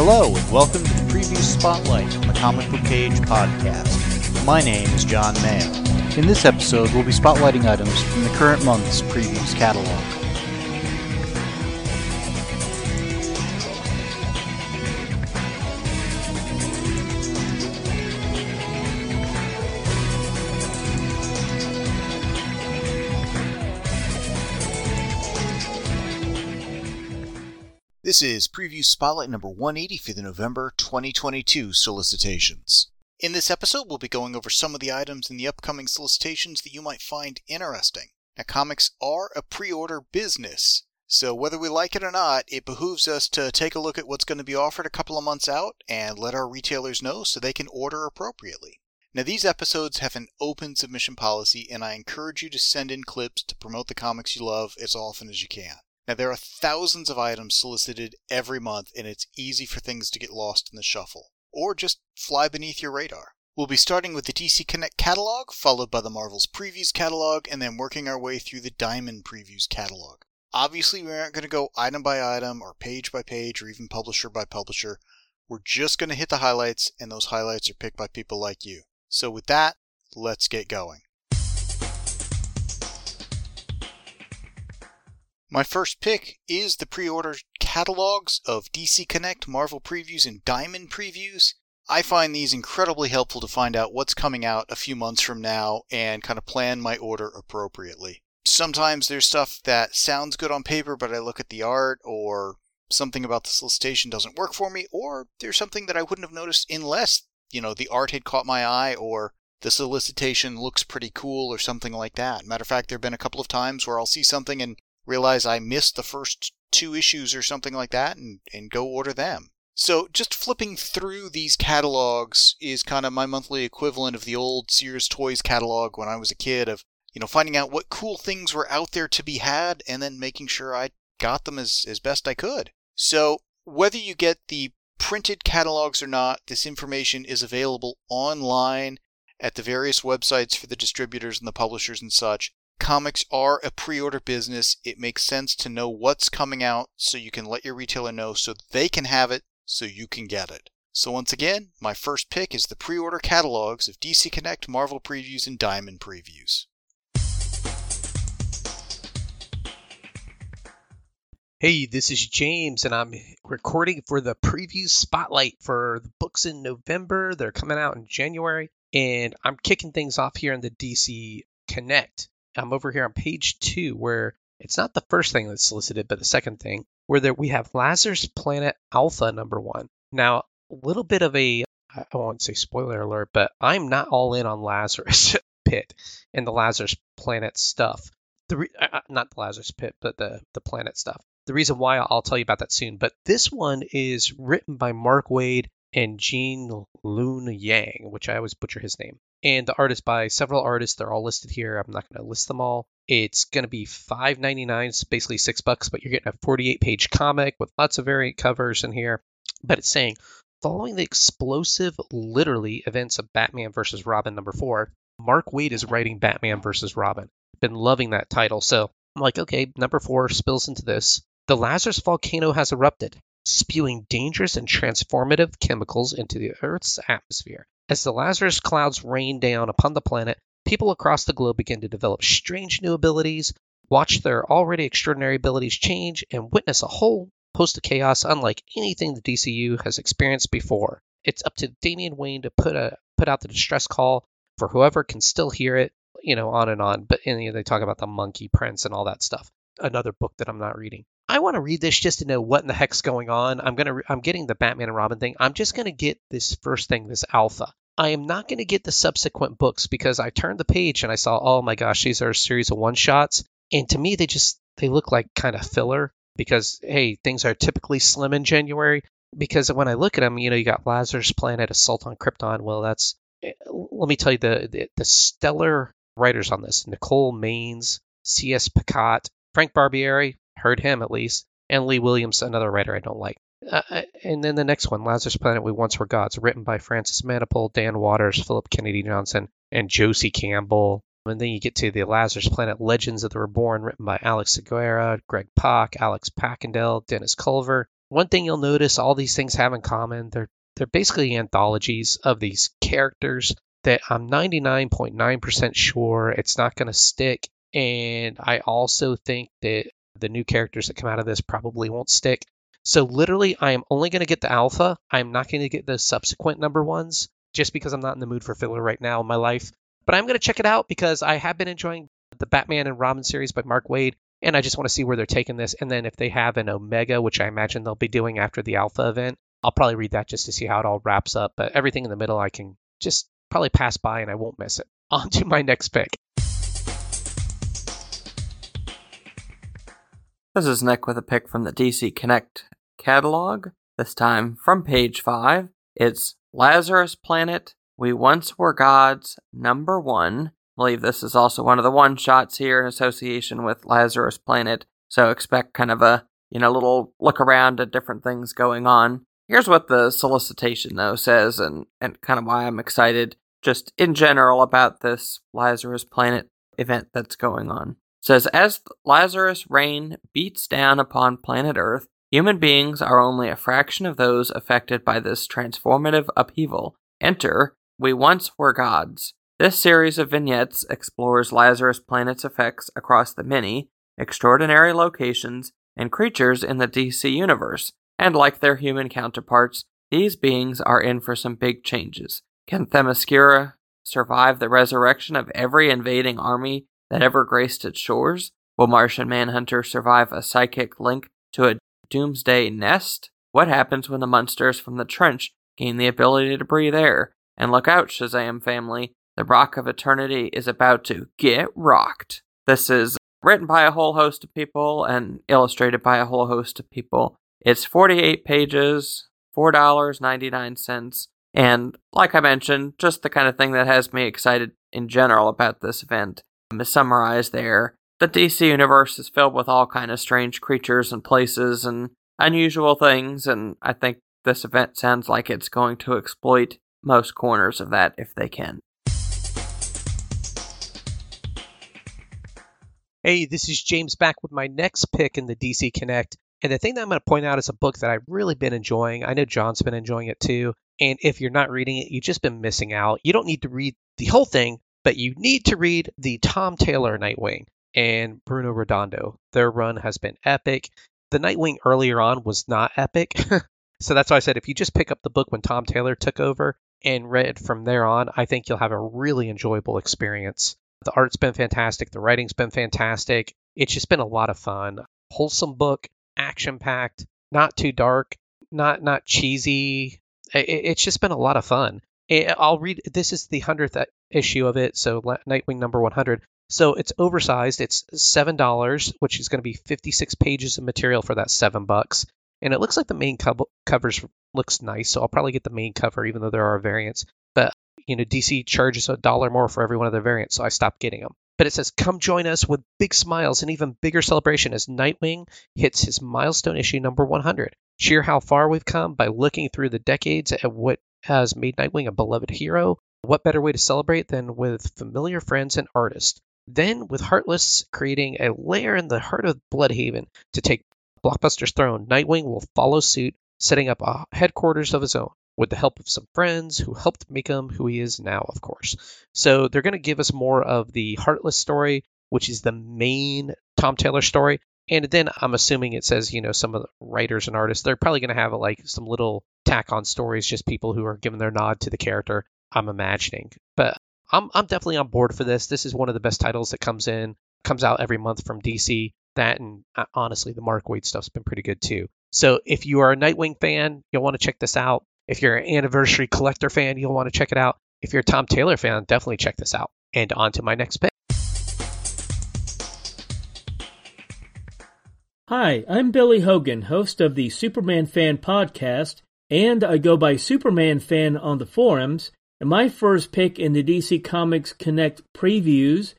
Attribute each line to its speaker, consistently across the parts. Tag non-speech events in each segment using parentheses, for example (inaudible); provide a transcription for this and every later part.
Speaker 1: Hello, and welcome to the Preview Spotlight on the Comic Book Page podcast. My name is John Mayo. In this episode, we'll be spotlighting items from the current month's Previews catalog. This is Preview Spotlight number 180 for the November 2022 solicitations. In this episode, we'll be going over some of the items in the upcoming solicitations that you might find interesting. Now, comics are a pre order business, so whether we like it or not, it behooves us to take a look at what's going to be offered a couple of months out and let our retailers know so they can order appropriately. Now, these episodes have an open submission policy, and I encourage you to send in clips to promote the comics you love as often as you can. Now, there are thousands of items solicited every month, and it's easy for things to get lost in the shuffle, or just fly beneath your radar. We'll be starting with the DC Connect catalog, followed by the Marvel's Previews catalog, and then working our way through the Diamond Previews catalog. Obviously, we aren't going to go item by item, or page by page, or even publisher by publisher. We're just going to hit the highlights, and those highlights are picked by people like you. So, with that, let's get going. My first pick is the pre order catalogs of DC Connect, Marvel Previews, and Diamond Previews. I find these incredibly helpful to find out what's coming out a few months from now and kind of plan my order appropriately. Sometimes there's stuff that sounds good on paper, but I look at the art or something about the solicitation doesn't work for me, or there's something that I wouldn't have noticed unless, you know, the art had caught my eye or the solicitation looks pretty cool or something like that. Matter of fact, there have been a couple of times where I'll see something and realize I missed the first two issues or something like that and, and go order them. So just flipping through these catalogs is kind of my monthly equivalent of the old Sears Toys catalog when I was a kid of, you know, finding out what cool things were out there to be had and then making sure I got them as, as best I could. So whether you get the printed catalogs or not, this information is available online at the various websites for the distributors and the publishers and such comics are a pre-order business. It makes sense to know what's coming out so you can let your retailer know so they can have it so you can get it. So once again, my first pick is the pre-order catalogs of DC Connect, Marvel Previews, and Diamond Previews.
Speaker 2: Hey, this is James, and I'm recording for the preview spotlight for the books in November. They're coming out in January, and I'm kicking things off here in the DC Connect. I'm over here on page two where it's not the first thing that's solicited, but the second thing where there, we have Lazarus Planet Alpha number one. Now, a little bit of a, I won't say spoiler alert, but I'm not all in on Lazarus (laughs) Pit and the Lazarus Planet stuff. The re, uh, uh, not the Lazarus Pit, but the the planet stuff. The reason why I'll tell you about that soon. But this one is written by Mark Waid and Gene Luen Yang, which I always butcher his name and the art is by several artists. They're all listed here. I'm not going to list them all. It's going to be $5.99. It's basically six bucks, but you're getting a 48 page comic with lots of variant covers in here. But it's saying, following the explosive, literally, events of Batman versus Robin number four, Mark Waid is writing Batman versus Robin. Been loving that title. So I'm like, okay, number four spills into this. The Lazarus volcano has erupted, spewing dangerous and transformative chemicals into the Earth's atmosphere. As the Lazarus clouds rain down upon the planet, people across the globe begin to develop strange new abilities, watch their already extraordinary abilities change, and witness a whole host of chaos unlike anything the DCU has experienced before. It's up to Damian Wayne to put a put out the distress call for whoever can still hear it, you know, on and on. But and, you know, they talk about the monkey prince and all that stuff. Another book that I'm not reading. I want to read this just to know what in the heck's going on. I'm gonna I'm getting the Batman and Robin thing. I'm just gonna get this first thing, this alpha. I am not going to get the subsequent books because I turned the page and I saw, oh my gosh, these are a series of one shots. And to me, they just they look like kind of filler because hey, things are typically slim in January. Because when I look at them, you know, you got Lazarus Planet, Assault on Krypton. Well, that's eh, let me tell you the the, the stellar writers on this: Nicole Maines, C.S. Pacat, Frank Barbiere, heard him at least, and Lee Williams, another writer I don't like. Uh, uh, and then the next one, Lazarus Planet, We Once Were Gods, written by Francis Manapul, Dan Watters, Philip Kennedy Johnson, and Josie Campbell. And then you get to the Lazarus Planet Legends of the Reborn, written by Alex Segura, Greg Pak, Alex Paknadel, Dennis Culver, one thing you'll notice all these things have in common they're they're basically anthologies of these characters that I'm 99.9% sure it's not going to stick. And I also think that the new characters that come out of this probably won't stick. So literally, I am only going to get the alpha. I'm not going to get the subsequent number ones just because I'm not in the mood for filler right now in my life. But I'm going to check it out because I have been enjoying the Batman and Robin series by Mark Waid, and I just want to see where they're taking this. And then if they have an Omega, which I imagine they'll be doing after the alpha event, I'll probably read that just to see how it all wraps up. But everything in the middle, I can just probably pass by and I won't miss it. (laughs) On to my next pick.
Speaker 3: This is Nick with a pick from the DC Connect catalog. This time from page 5. It's Lazarus Planet, We Once Were Gods, number 1. I believe this is also one of the one shots here in association with Lazarus Planet, so expect kind of a you know little look around at different things going on. Here's what the solicitation, though, says, and, and kind of why I'm excited just in general about this Lazarus Planet event that's going on. Says, As Lazarus rain beats down upon planet Earth, human beings are only a fraction of those affected by this transformative upheaval. Enter, We Once Were Gods. This series of vignettes explores Lazarus Planet's effects across the many, extraordinary locations and creatures in the DC universe, and like their human counterparts, these beings are in for some big changes. Can Themyscira survive the resurrection of every invading army that ever graced its shores? Will Martian Manhunter survive a psychic link to a doomsday nest? What happens when the monsters from the trench gain the ability to breathe air? And look out, Shazam family, the Rock of Eternity is about to get rocked. This is written by a whole host of people and illustrated by a whole host of people. It's 48 pages, $4.99. And like I mentioned, just the kind of thing that has me excited in general about this event is summarized there. The DC universe is filled with all kind of strange creatures and places and unusual things, and I think this event sounds like it's going to exploit most corners of that if they can.
Speaker 2: Hey, this is James back with my next pick in the DC Connect. And the thing that I'm going to point out is a book that I've really been enjoying. I know John's been enjoying it too. And if you're not reading it, you've just been missing out. You don't need to read the whole thing, but you need to read the Tom Taylor Nightwing and Bruno Redondo. Their run has been epic. The Nightwing earlier on was not epic. (laughs) so that's why I said if you just pick up the book when Tom Taylor took over and read from there on, I think you'll have a really enjoyable experience. The art's been fantastic, the writing's been fantastic. It's just been a lot of fun. Wholesome book, action packed, not too dark, not not cheesy. It, it's just been a lot of fun. I'll read. This is the hundredth issue of it, so Nightwing number 100. So it's oversized. It's seven dollars, which is going to be 56 pages of material for that seven bucks. And it looks like the main co- covers looks nice, so I'll probably get the main cover, even though there are variants. But you know, DC charges a dollar more for every one of their variants, so I stopped getting them. But it says, come join us with big smiles and even bigger celebration as Nightwing hits his milestone issue number 100. Cheer how far we've come by looking through the decades at what has made Nightwing a beloved hero. What better way to celebrate than with familiar friends and artists? Then, with Heartless creating a lair in the heart of Blüdhaven to take Blockbuster's throne, Nightwing will follow suit, setting up a headquarters of his own with the help of some friends who helped make him who he is now, of course. So they're going to give us more of the Heartless story, which is the main Tom Taylor story. And then I'm assuming it says, you know, some of the writers and artists, they're probably going to have like some little tack on stories, just people who are giving their nod to the character, I'm imagining. But I'm, I'm definitely on board for this. This is one of the best titles that comes in, comes out every month from DC. That and uh, honestly, the Mark Waid stuff's been pretty good too. So if you are a Nightwing fan, you'll want to check this out. If you're an anniversary collector fan, you'll want to check it out. If you're a Tom Taylor fan, definitely check this out. And on to my next pick.
Speaker 4: Hi, I'm Billy Hogan, host of the Superman Fan Podcast, and I go by Superman Fan on the forums. And my first pick in the DC Comics Connect previews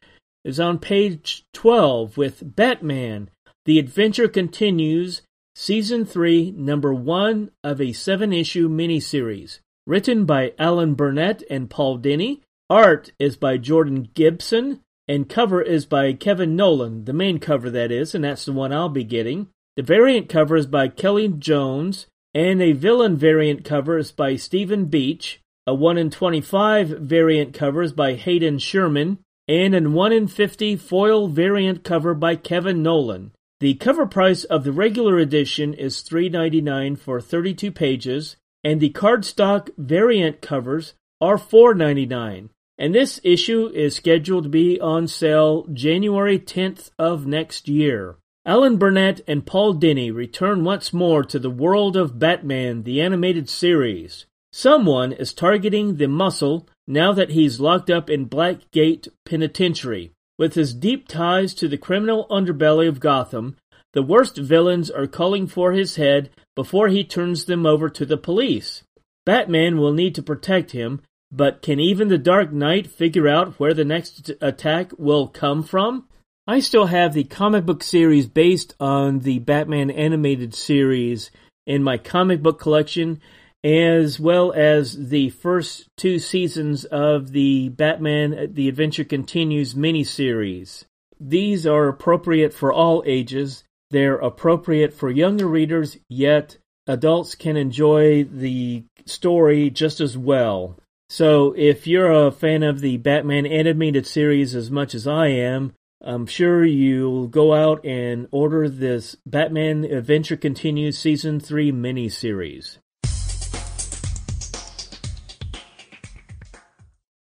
Speaker 4: is on page 12 with Batman. The adventure continues Season 3, Number 1 of a seven issue miniseries. Written by Alan Burnett and Paul Dini. Art is by Jordan Gibson. And cover is by Kevin Nolan, the main cover that is, and that's the one I'll be getting. The variant cover is by Kelly Jones, and a villain variant cover is by Stephen Beach. A 1 in 25 variant cover is by Hayden Sherman, and a 1 in 50 foil variant cover by Kevin Nolan. The cover price of the regular edition is $3.99 for 32 pages, and the cardstock variant covers are $4.99. And this issue is scheduled to be on sale January 10th of next year. Alan Burnett and Paul Dini return once more to the world of Batman, the animated series. Someone is targeting the muscle now that he's locked up in Blackgate Penitentiary. With his deep ties to the criminal underbelly of Gotham, the worst villains are calling for his head before he turns them over to the police. Batman will need to protect him, but can even the Dark Knight figure out where the next attack will come from? I still have the comic book series based on the Batman animated series in my comic book collection, as well as the first two seasons of the Batman The Adventure Continues miniseries. These are appropriate for all ages. They're appropriate for younger readers, yet adults can enjoy the story just as well. So, if you're a fan of the Batman animated series as much as I am, I'm sure you'll go out and order this Batman Adventure Continues Season 3 miniseries.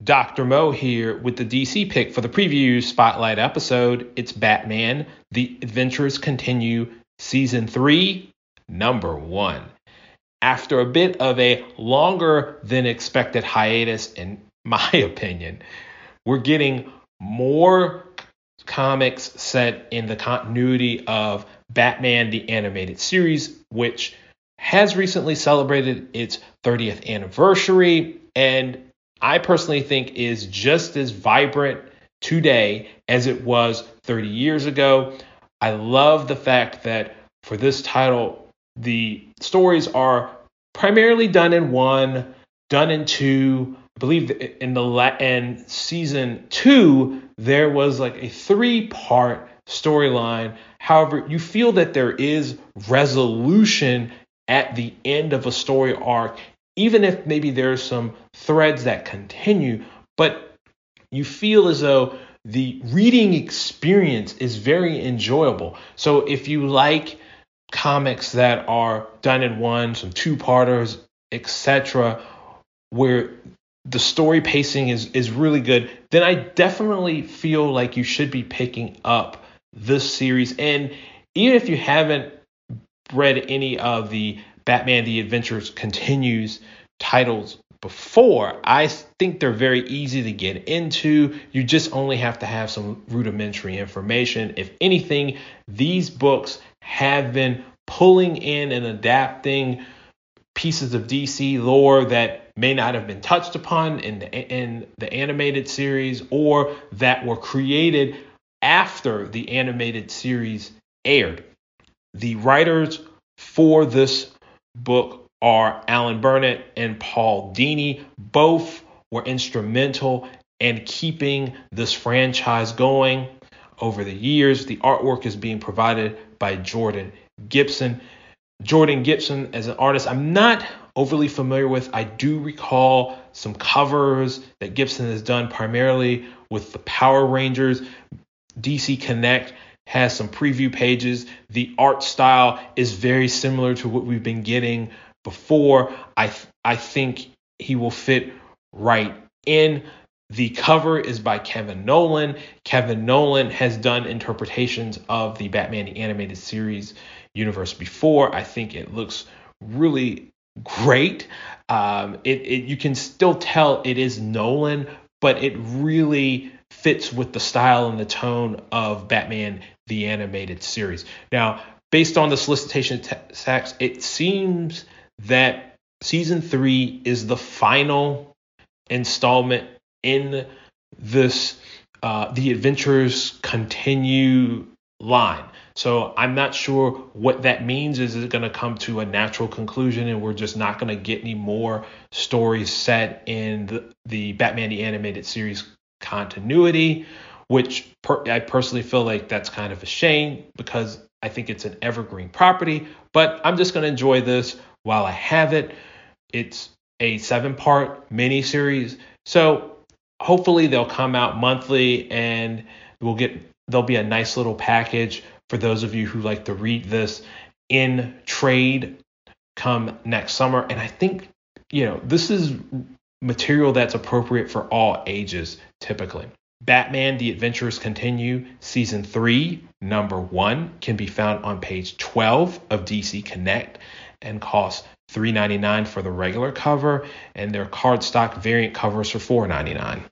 Speaker 5: Dr. Mo here with the DC pick for the preview spotlight episode. It's Batman The Adventures Continue Season 3, Number 1. After a bit of a longer than expected hiatus, in (laughs) my opinion, we're getting more comics set in the continuity of Batman the Animated Series, which has recently celebrated its 30th anniversary and I personally think is just as vibrant today as it was 30 years ago. I love the fact that for this title, the stories are primarily done in one, done in two. I believe in the in season two there was like a three part storyline. However, you feel that there is resolution at the end of a story arc, even if maybe there's some threads that continue, but you feel as though the reading experience is very enjoyable. So if you like comics that are done in one, some two-parters, etc., where the story pacing is is really good, then I definitely feel like you should be picking up this series. And even if you haven't read any of the Batman The Adventures Continues titles before, I think they're very easy to get into. You just only have to have some rudimentary information. If anything, these books have been pulling in and adapting pieces of DC lore that may not have been touched upon in the, in the animated series or that were created after the animated series aired. The writers for this book are Alan Burnett and Paul Dini. Both were instrumental in keeping this franchise going over the years. The artwork is being provided by Jordan Gibson. Jordan Gibson, as an artist, I'm not overly familiar with. I do recall some covers that Gibson has done primarily with the Power Rangers. DC Connect has some preview pages. The art style is very similar to what we've been getting before. I th- I think he will fit right in. The cover is by Kevin Nolan. Kevin Nolan has done interpretations of the Batman the Animated Series universe before. I think it looks really great. Um, it, it you can still tell it is Nolan, but it really fits with the style and the tone of Batman the Animated Series. Now, based on the solicitation text, it seems that season three is the final installment in this uh, the adventures continue line. So I'm not sure what that means. Is it going to come to a natural conclusion and we're just not going to get any more stories set in the, the Batman the Animated Series continuity? Which per- I personally feel like that's kind of a shame because I think it's an evergreen property. But I'm just going to enjoy this while I have it. It's a seven part mini series. So hopefully they'll come out monthly and we'll get there'll be a nice little package for those of you who like to read this in trade come next summer. And I think, you know, this is material that's appropriate for all ages typically. Batman The Adventures Continue Season 3, Number 1 can be found on page 12 of DC Connect and costs $3.99 for the regular cover, and their cardstock variant covers for $4.99.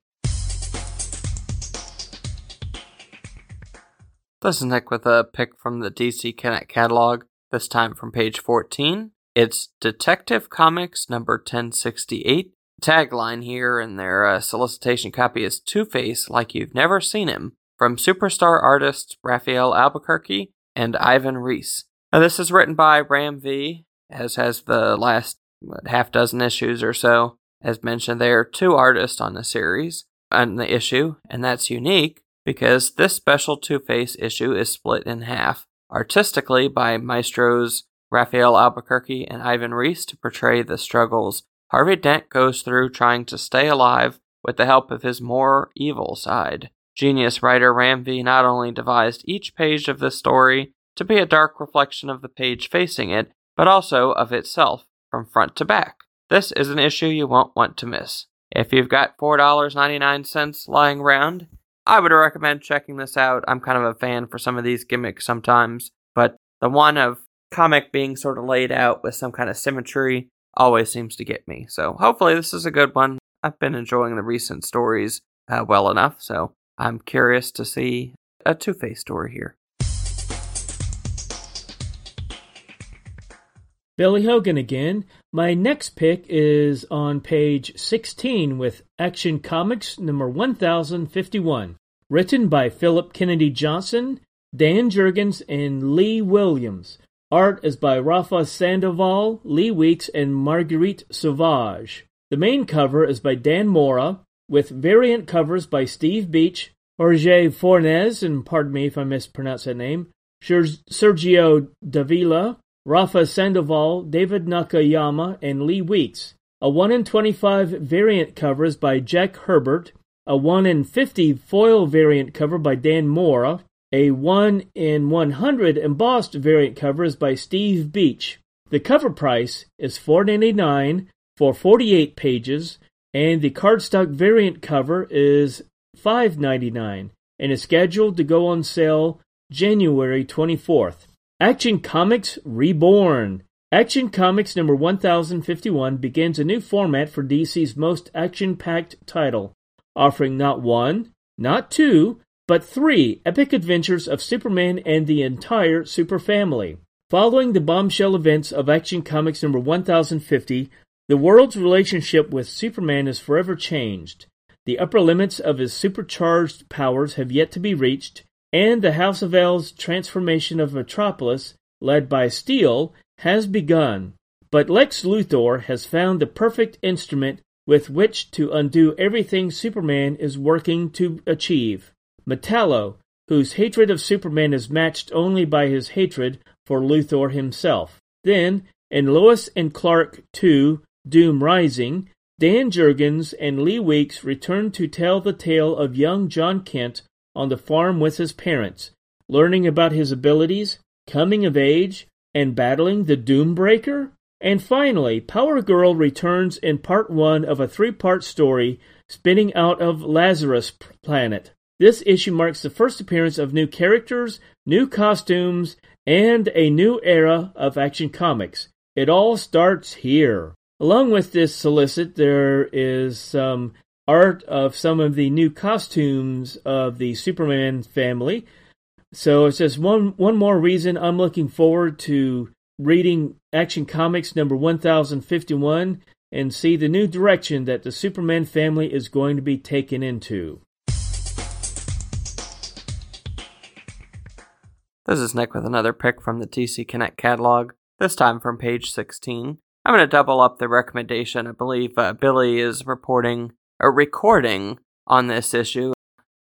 Speaker 3: This is Nick with a pick from the DC Connect catalog, this time from page 14. It's Detective Comics number 1068. Tagline here in their uh, solicitation copy is Two Face like you've never seen him, from superstar artists Rafael Albuquerque and Ivan Reis. Now, this is written by Ram V, as has the last what, half dozen issues or so. As mentioned, there are two artists on the series on the issue, and that's unique because this special Two Face issue is split in half artistically by maestros Rafael Albuquerque and Ivan Reis to portray the struggles Harvey Dent goes through trying to stay alive with the help of his more evil side. Genius writer Ram V not only devised each page of this story to be a dark reflection of the page facing it, but also of itself from front to back. This is an issue you won't want to miss. If you've got $4.99 lying around, I would recommend checking this out. I'm kind of a fan for some of these gimmicks sometimes, but the one of comic being sort of laid out with some kind of symmetry always seems to get me. So hopefully this is a good one. I've been enjoying the recent stories uh, well enough, so I'm curious to see a Two Face story here.
Speaker 4: Billy Hogan again. My next pick is on page 16 with Action Comics number 1051, written by Philip Kennedy Johnson, Dan Jurgens, and Lee Williams. Art is by Rafa Sandoval, Lee Weeks, and Marguerite Sauvage. The main cover is by Dan Mora, with variant covers by Steve Beach, Jorge Fornes, and pardon me if I mispronounce that name, Sergio Davila, Rafa Sandoval, David Nakayama, and Lee Weeks. A 1 in 25 variant cover is by Jack Herbert. A 1 in 50 foil variant cover by Dan Mora. A 1 in 100 embossed variant cover is by Steve Beach. The cover price is $4.99 for 48 pages, and the cardstock variant cover is $5.99 and is scheduled to go on sale January 24th. Action Comics Reborn. Action Comics number 1051 begins a new format for DC's most action packed title, offering not one, not two, but three epic adventures of Superman and the entire Super Family. Following the bombshell events of Action Comics number 1050, the world's relationship with Superman is forever changed. The upper limits of his supercharged powers have yet to be reached, and the House of El's transformation of Metropolis, led by Steel, has begun. But Lex Luthor has found the perfect instrument with which to undo everything Superman is working to achieve. Metallo, whose hatred of Superman is matched only by his hatred for Luthor himself. Then, in Lois and Clark 2 Doom Rising, Dan Jurgens and Lee Weeks return to tell the tale of young Jon Kent on the farm with his parents, learning about his abilities, coming of age, and battling the Doombreaker? And finally, Power Girl returns in part one of a three part story spinning out of Lazarus Planet. This issue marks the first appearance of new characters, new costumes, and a new era of action comics. It all starts here. Along with this solicit, there is some art of some of the new costumes of the Superman family. So it's just one one more reason I'm looking forward to reading Action Comics number 1051 and see the new direction that the Superman family is going to be taken into.
Speaker 3: This is Nick with another pick from the DC Connect catalog, this time from page 16. I'm going to double up the recommendation. I believe uh, Billy is reporting a recording on this issue.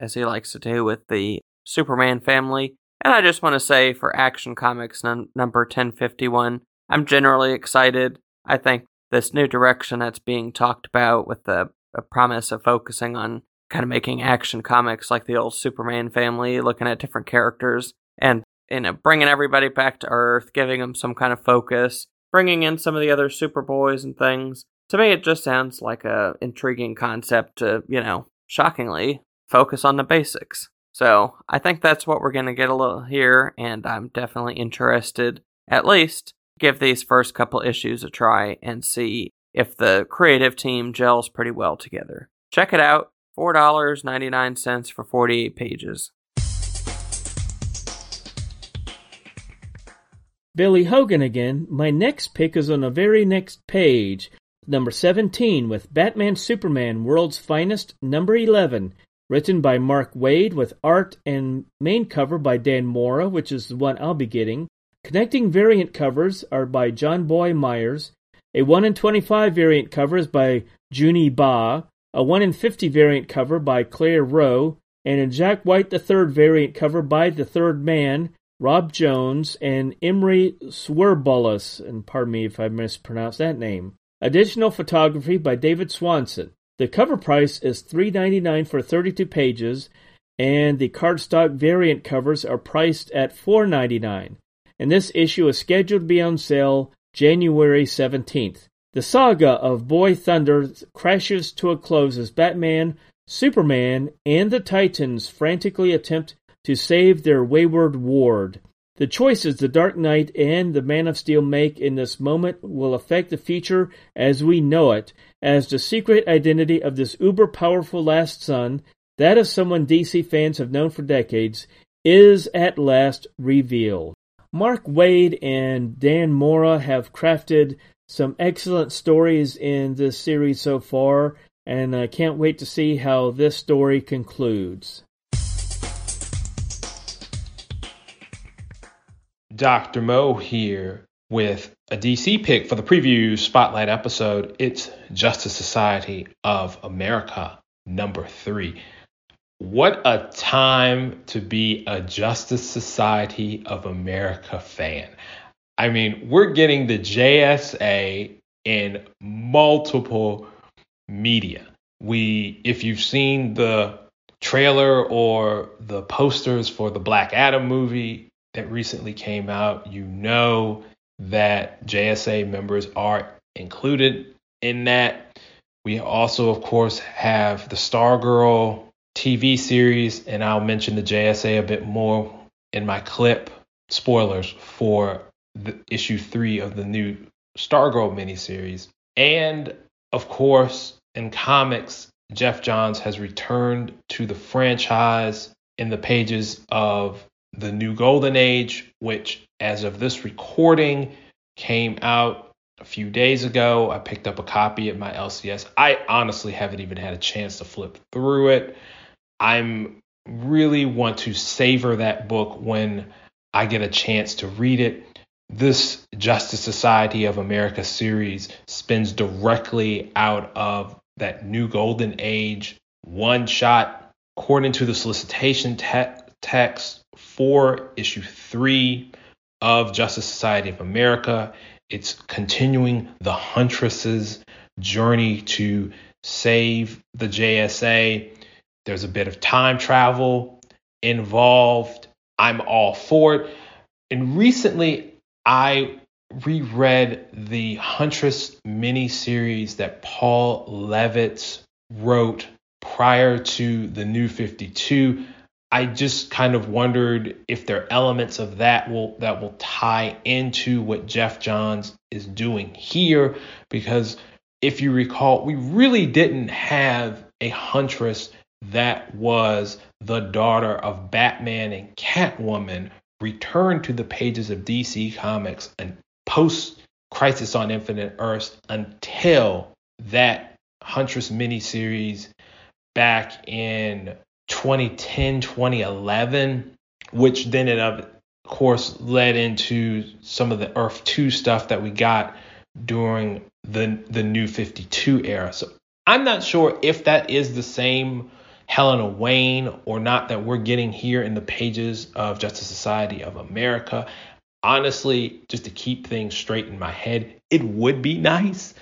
Speaker 3: as he likes to do with the Superman family. And I just want to say for Action Comics num- number 1051, I'm generally excited. I think this new direction that's being talked about with the, the promise of focusing on kind of making action comics like the old Superman family, looking at different characters and you know bringing everybody back to Earth, giving them some kind of focus, bringing in some of the other Superboys and things. To me, it just sounds like a intriguing concept to you know shockingly focus on the basics. So I think that's what we're going to get a little here, and I'm definitely interested, at least, give these first couple issues a try and see if the creative team gels pretty well together. Check it out. $4.99 for 48 pages.
Speaker 4: Billy Hogan again. My next pick is on the very next page, number 17, with Batman Superman World's Finest, number 11, written by Mark Waid with art and main cover by Dan Mora, which is the one I'll be getting. Connecting variant covers are by Jonboy Meyers. A 1 in 25 variant cover is by Junie Ba. A 1 in 50 variant cover by Claire Roe. And a Jack White III variant cover by The Third Man, Rob Jones, and Imre Swerbolas. And pardon me if I mispronounced that name. Additional photography by David Swanson. The cover price is $3.99 for 32 pages, and the cardstock variant covers are priced at $4.99. And this issue is scheduled to be on sale January 17th. The saga of Boy Thunder crashes to a close as Batman, Superman, and the Titans frantically attempt to save their wayward ward. The choices the Dark Knight and the Man of Steel make in this moment will affect the future as we know it, as the secret identity of this uber powerful last son, that of someone DC fans have known for decades, is at last revealed. Mark Waid and Dan Mora have crafted some excellent stories in this series so far, and I can't wait to see how this story concludes.
Speaker 5: Dr. Mo here with a DC pick for the preview spotlight episode. It's Justice Society of America number three. What a time to be a Justice Society of America fan. I mean, we're getting the JSA in multiple media. We, if you've seen the trailer or the posters for the Black Adam movie, that recently came out, you know that JSA members are included in that. We also, of course, have the Stargirl TV series, and I'll mention the JSA a bit more in my clip. Spoilers for the issue three of the new Stargirl miniseries. And of course, in comics, Geoff Johns has returned to the franchise in the pages of the New Golden Age, which, as of this recording, came out a few days ago. I picked up a copy at my LCS. I honestly haven't even had a chance to flip through it. I'm really want to savor that book when I get a chance to read it. This Justice Society of America series spins directly out of that new golden age one shot. According to the solicitation te- text, for issue three of Justice Society of America. It's continuing the Huntress's journey to save the JSA. There's a bit of time travel involved. I'm all for it. And recently, I reread the Huntress miniseries that Paul Levitz wrote prior to the New 52. I just kind of wondered if there are elements of that will that will tie into what Geoff Johns is doing here because if you recall, we really didn't have a huntress that was the daughter of Batman and Catwoman return to the pages of DC Comics and post Crisis on Infinite Earths until that Huntress miniseries back in 2010, 2011, which then it of course led into some of the Earth 2 stuff that we got during the the new 52 era. So I'm not sure if that is the same Helena Wayne or not that we're getting here in the pages of Justice Society of America. Honestly, just to keep things straight in my head, it would be nice,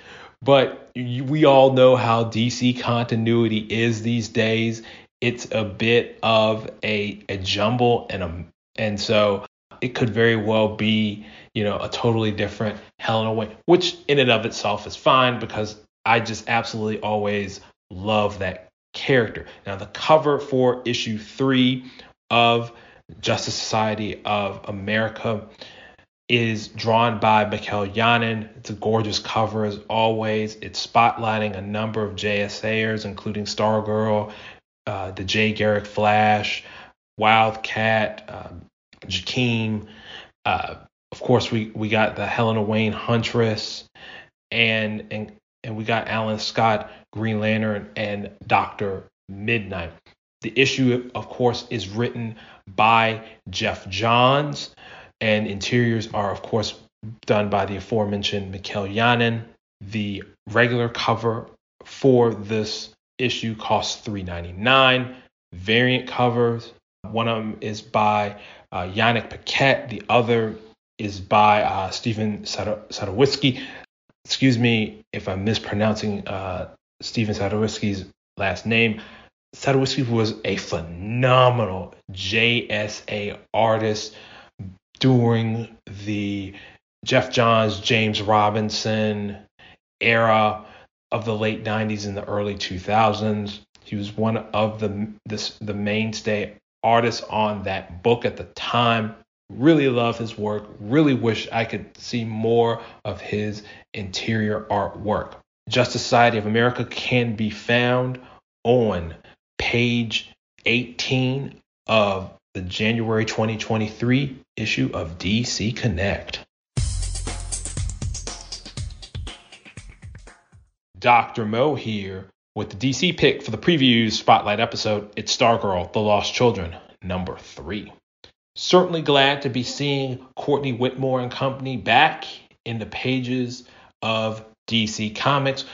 Speaker 5: but we all know how DC continuity is these days. It's a bit of a, a jumble and a and so it could very well be, you know, a totally different Helena Wayne, which in and of itself is fine because I just absolutely always love that character. Now, the cover for issue three of Justice Society of America is drawn by Mikel Janin. It's a gorgeous cover as always. It's spotlighting a number of JSAers, including Stargirl, uh, the Jay Garrick Flash, Wildcat, uh, Jakeem. Uh, of course, we, we got the Helena Wayne Huntress, and and and we got Alan Scott, Green Lantern, and Doctor Midnight. The issue, of course, is written by Geoff Johns, and interiors are, of course, done by the aforementioned Mikel Janin. The regular cover for this issue costs $3.99. Variant covers, one of them is by uh, Yannick Paquette. The other is by uh, Stephen Sadowski. Excuse me if I'm mispronouncing uh, Stephen Sadowski's last name. Sadowski was a phenomenal JSA artist during the Geoff Johns, James Robinson era of the late 90s and the early 2000s. He was one of the this, the mainstay artists on that book at the time. Really love his work. Really wish I could see more of his interior artwork. Justice Society of America can be found on page 18 of the January 2023 issue of DC Connect. Dr. Mo here with the DC pick for the previews spotlight episode, it's Stargirl, The Lost Children, number three. Certainly glad to be seeing Courtney Whitmore and company back in the pages of DC Comics.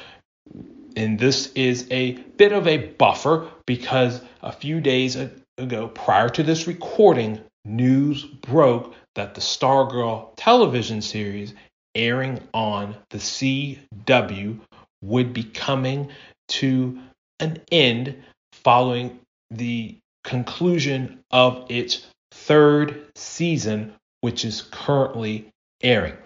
Speaker 5: And this is a bit of a buffer because a few days ago, prior to this recording, news broke that the Stargirl television series airing on the CW would be coming to an end following the conclusion of its third season, which is currently airing.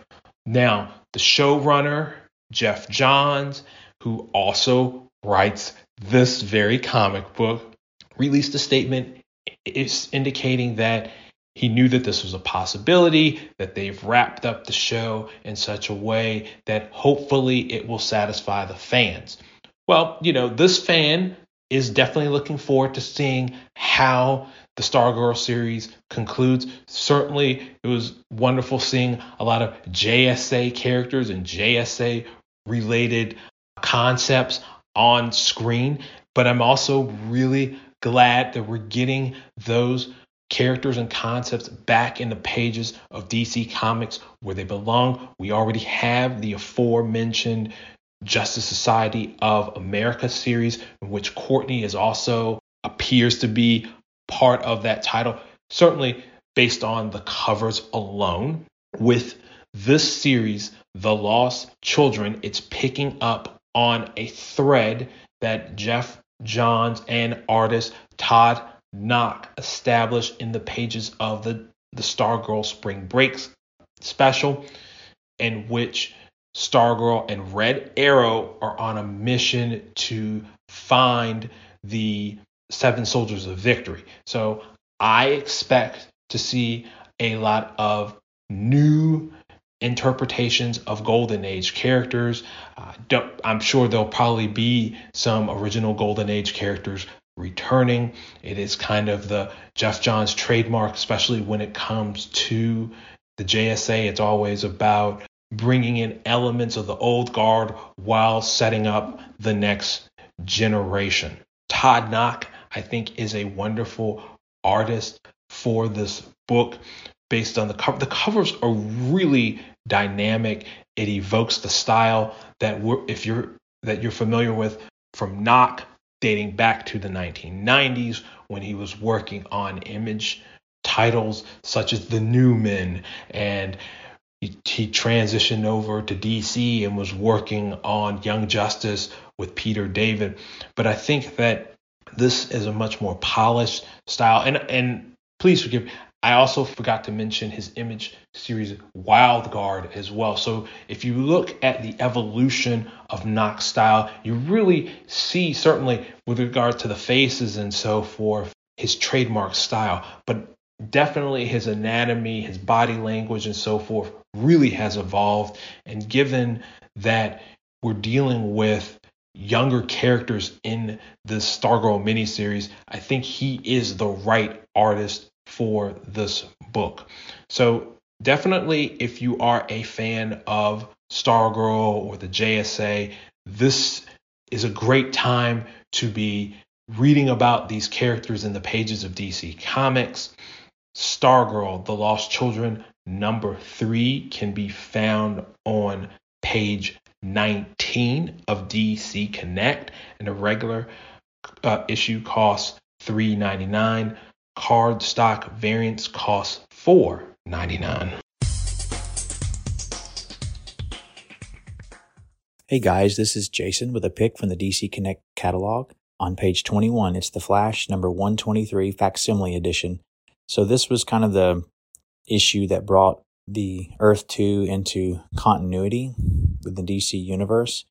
Speaker 5: Now, the showrunner, Geoff Johns, who also writes this very comic book, released a statement indicating that he knew that this was a possibility, that they've wrapped up the show in such a way that hopefully it will satisfy the fans. Well, you know, this fan is definitely looking forward to seeing how the Stargirl series concludes. Certainly, it was wonderful seeing a lot of JSA characters and JSA related concepts on screen, but I'm also really glad that we're getting those characters and concepts back in the pages of DC Comics where they belong. We already have the aforementioned Justice Society of America series, in which Courtney is also appears to be part of that title. Certainly based on the covers alone. With this series, The Lost Children, it's picking up on a thread that Geoff Johns and artist Todd Nauck established in the pages of the, the Stargirl Spring Breaks special, in which Stargirl and Red Arrow are on a mission to find the Seven Soldiers of Victory. So I expect to see a lot of new interpretations of Golden Age characters. Uh, I'm sure there'll probably be some original Golden Age characters returning. It is kind of the Geoff Johns trademark, especially when it comes to the JSA. It's always about bringing in elements of the old guard while setting up the next generation. Todd Nauck, I think, is a wonderful artist for this book based on the cover. The covers are really dynamic. It evokes the style that if you're that you're familiar with from Nauck, dating back to the 1990s when he was working on image titles such as The New Men. and he, he transitioned over to DC and was working on Young Justice with Peter David. But I think that this is a much more polished style. And and please forgive, I also forgot to mention his image series Wild Guard as well. So if you look at the evolution of Nauck's style, you really see certainly with regard to the faces and so forth, his trademark style. But definitely his anatomy, his body language, and so forth really has evolved. And given that we're dealing with younger characters in the Stargirl miniseries, I think he is the right artist for this book. So, definitely, if you are a fan of Stargirl or the JSA, this is a great time to be reading about these characters in the pages of DC Comics. Stargirl, The Lost Children, number three can be found on page 19 of DC Connect, and a regular uh, issue costs $3.99. Card stock variants cost $4.99.
Speaker 6: Hey guys, this is Jason with a pick from the DC Connect catalog. On page 21, it's the Flash number 123 facsimile edition. So this was kind of the issue that brought the Earth 2 into continuity with the DC universe.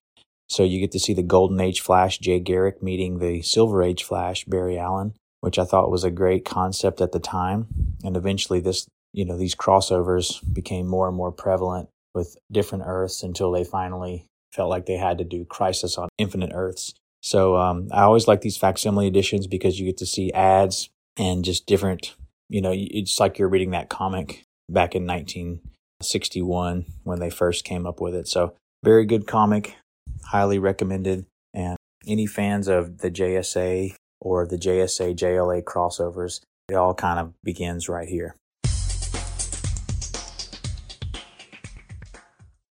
Speaker 6: So you get to see the Golden Age Flash, Jay Garrick, meeting the Silver Age Flash, Barry Allen, which I thought was a great concept at the time. And eventually this, you know, these crossovers became more and more prevalent with different Earths until they finally felt like they had to do Crisis on Infinite Earths. So um, I always like these facsimile editions because you get to see ads and just different you know, it's like you're reading that comic back in 1961 when they first came up with it. So, very good comic, highly recommended. And any fans of the JSA or the JSA JLA crossovers, it all kind of begins right here.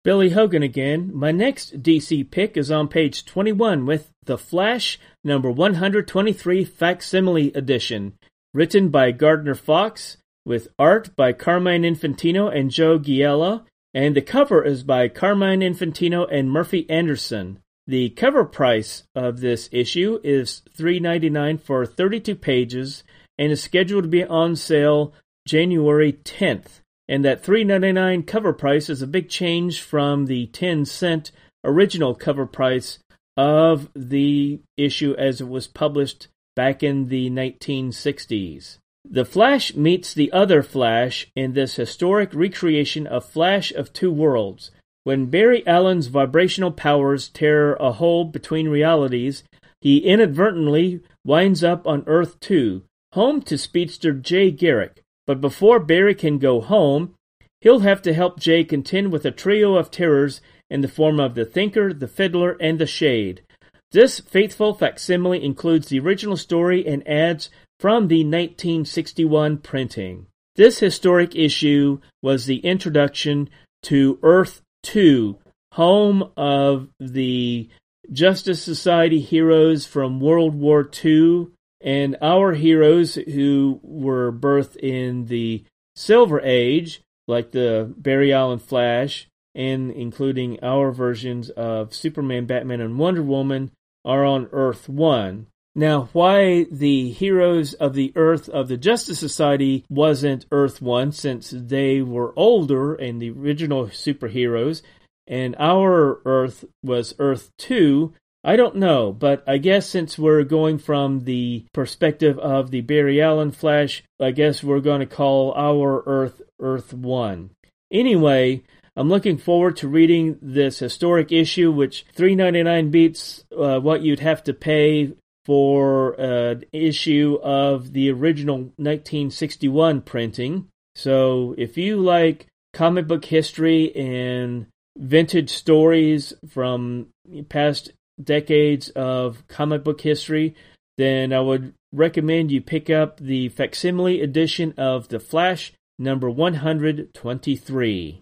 Speaker 4: Billy Hogan again. My next DC pick is on page 21 with The Flash number 123 facsimile edition written by Gardner Fox, with art by Carmine Infantino and Joe Giella, and the cover is by Carmine Infantino and Murphy Anderson. The cover price of this issue is $3.99 for 32 pages and is scheduled to be on sale January 10th. And that $3.99 cover price is a big change from the 10 cent original cover price of the issue as it was published back in the 1960s. The Flash meets the other Flash in this historic recreation of Flash of Two Worlds. When Barry Allen's vibrational powers tear a hole between realities, he inadvertently winds up on Earth 2, home to speedster Jay Garrick. But before Barry can go home, he'll have to help Jay contend with a trio of terrors in the form of the Thinker, the Fiddler, and the Shade. This faithful facsimile includes the original story and ads from the 1961 printing. This historic issue was the introduction to Earth 2, home of the Justice Society heroes from World War II and our heroes who were birthed in the Silver Age, like the Barry Allen Flash, and including our versions of Superman, Batman, and Wonder Woman, are on Earth 1. Now, why the heroes of the Earth of the Justice Society wasn't Earth 1, since they were older and the original superheroes, and our Earth was Earth 2, I don't know, but I guess since we're going from the perspective of the Barry Allen Flash, I guess we're going to call our Earth Earth 1. Anyway, I'm looking forward to reading this historic issue, which 3.99 beats uh, what you'd have to pay for an issue of the original 1961 printing. So if you like comic book history and vintage stories from past decades of comic book history, then I would recommend you pick up the facsimile edition of The Flash number 123.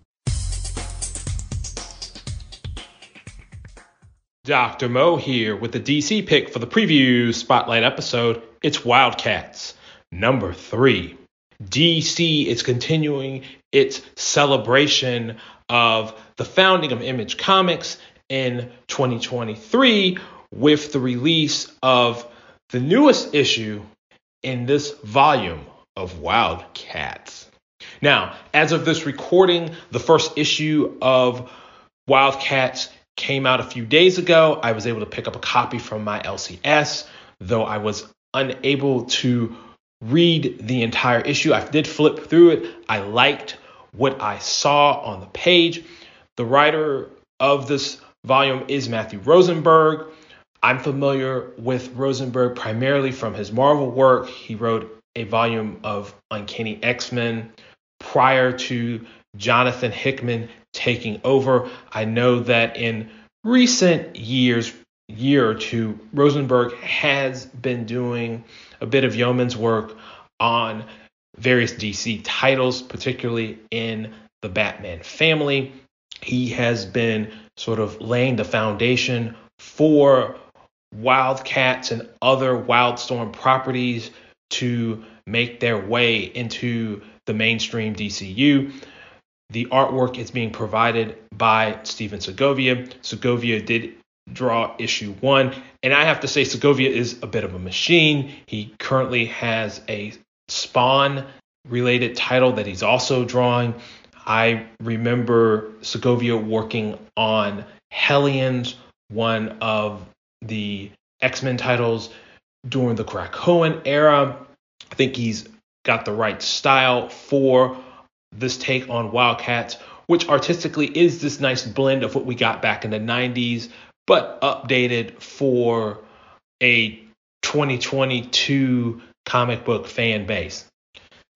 Speaker 5: Dr. Mo here with the DC pick for the preview spotlight episode. It's Wildcats, number three. DC is continuing its celebration of the founding of Image Comics in 2023 with the release of the newest issue in this volume of Wildcats. Now, as of this recording, the first issue of Wildcats came out a few days ago. I was able to pick up a copy from my LCS, though I was unable to read the entire issue. I did flip through it. I liked what I saw on the page. The writer of this volume is Matthew Rosenberg. I'm familiar with Rosenberg primarily from his Marvel work. He wrote a volume of Uncanny X Men prior to Jonathan Hickman taking over. I know that in recent years, year or two, Rosenberg has been doing a bit of yeoman's work on various DC titles, particularly in the Batman family. He has been sort of laying the foundation for Wildcats and other Wildstorm properties to make their way into the mainstream DCU. The artwork is being provided by Stephen Segovia. Segovia did draw issue one, and I have to say, Segovia is a bit of a machine. He currently has a Spawn related title that he's also drawing. I remember Segovia working on Hellions, one of the X Men titles during the Krakoan era. I think he's got the right style for this take on Wildcats, which artistically is this nice blend of what we got back in the 90s, but updated for a 2022 comic book fan base.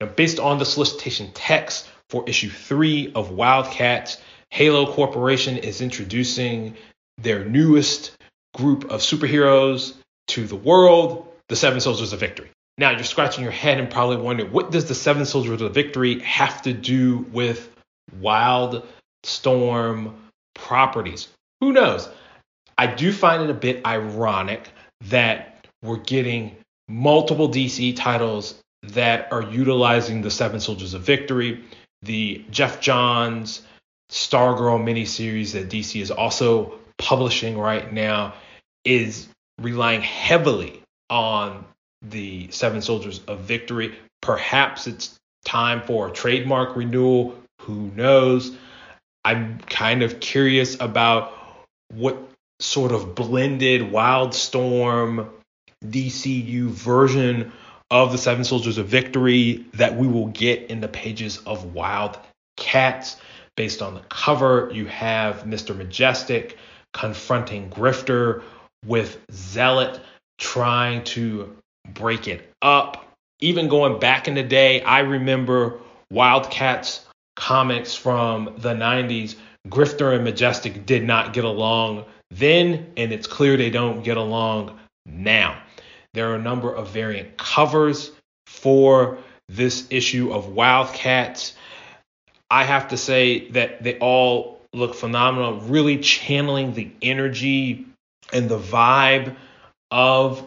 Speaker 5: Now, based on the solicitation text for issue three of Wildcats, Halo Corporation is introducing their newest group of superheroes to the world, the Seven Soldiers of Victory. Now you're scratching your head and probably wondering what does the Seven Soldiers of Victory have to do with Wild Storm properties? Who knows? I do find it a bit ironic that we're getting multiple DC titles that are utilizing the Seven Soldiers of Victory, the Geoff Johns Stargirl miniseries that DC is also publishing right now is relying heavily on the Seven Soldiers of Victory. Perhaps it's time for a trademark renewal. Who knows? I'm kind of curious about what sort of blended Wildstorm DCU version of the Seven Soldiers of Victory that we will get in the pages of Wild Cats. Based on the cover, you have Mr. Majestic confronting Grifter with Zealot trying to break it up. Even going back in the day, I remember Wildcats comics from the 90s. Grifter and Majestic did not get along then, and it's clear they don't get along now. There are a number of variant covers for this issue of Wildcats. I have to say that they all look phenomenal, really channeling the energy and the vibe of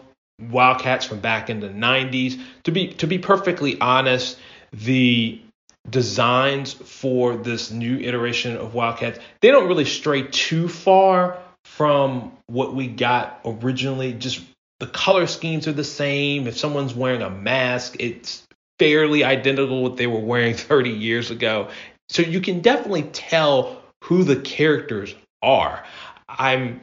Speaker 5: Wildcats from back in the 90s. To be to be perfectly honest, the designs for this new iteration of Wildcats, they don't really stray too far from what we got originally. Just the color schemes are the same. If someone's wearing a mask, it's fairly identical what they were wearing (laughs) 30 years ago. So you can definitely tell who the characters are. I'm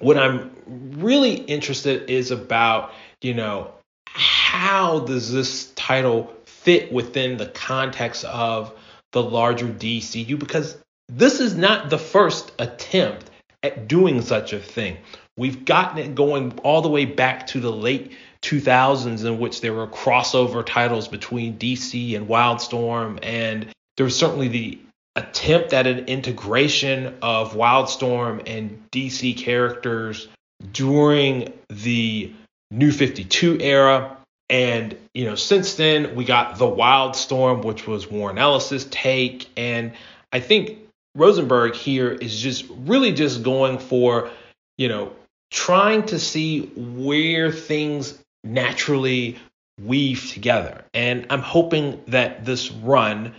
Speaker 5: what I'm really interested is about, you know, how does this title fit within the context of the larger DCU? Because this is not the first attempt at doing such a thing. We've gotten it going all the way back to the late 2000s, in which there were crossover titles between DC and Wildstorm, and there was certainly the attempt at an integration of Wildstorm and DC characters during the New 52 era. And, you know, since then, we got The Wildstorm, which was Warren Ellis's take. And I think Rosenberg here is just really just going for, you know, trying to see where things naturally weave together. And I'm hoping that this run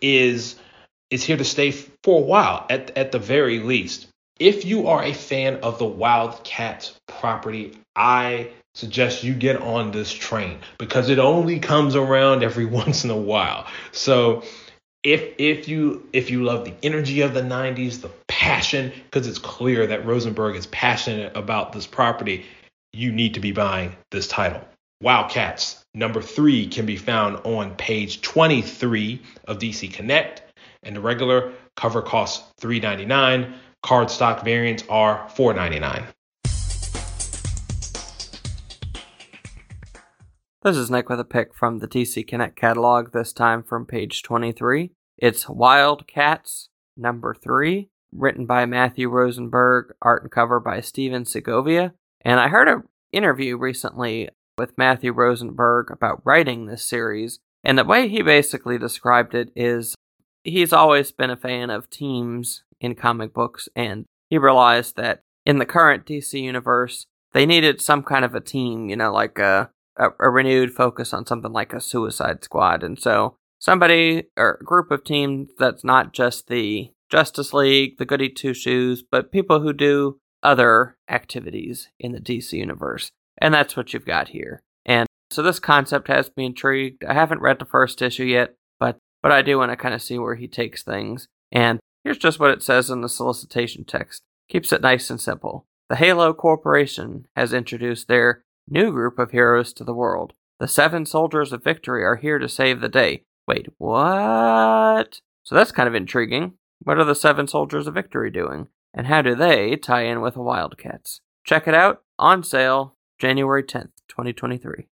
Speaker 5: is is here to stay for a while at at the very least. If you are a fan of the Wildcats property, I suggest you get on this train because it only comes around every (laughs) once in a while. So if if you if you love the energy of the 90s, the passion because it's clear that Rosenberg is passionate about this property, you need to be buying this title. Wildcats number 3 can be found on page 23 of DC Connect and the regular cover costs $3.99. Cardstock variants are $4.99.
Speaker 3: This is Nick with a pick from the DC Connect catalog, this time from page 23. It's Wildcats, number 3, written by Matthew Rosenberg, art and cover by Stephen Segovia. And I heard an interview recently with Matthew Rosenberg about writing this series, and the way he basically described it is he's always been a fan of teams in comic books, and he realized that in the current DC universe, they needed some kind of a team, you know, like a a, a renewed focus on something like a Suicide Squad, and so somebody or a group of teams that's not just the Justice League, the Goody Two Shoes, but people who do other activities in the DC universe, and that's what you've got here. And so this concept has me intrigued. I haven't read the first issue yet, but I do want to kind of see where he takes things. And here's just what it says in the solicitation text. Keeps it nice and simple. The Halo Corporation has introduced their new group of heroes to the world. The seven soldiers of victory are here to save the day. Wait, what? So that's kind of intriguing. What are the seven soldiers of victory doing? And how do they tie in with the Wildcats? Check it out on sale January 10th, 2023.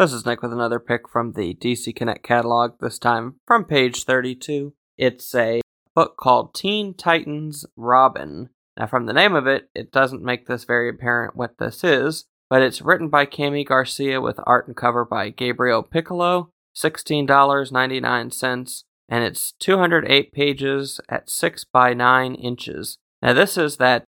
Speaker 3: This is Nick with another pick from the DC Connect catalog, this time from page 32. It's a book called Teen Titans Robin now, from the name of it, it doesn't make this very apparent what this is, but it's written by Kami Garcia with art and cover by Gabriel Piccolo, $16.99, and it's 208 pages at 6 by 9 inches. Now, this is that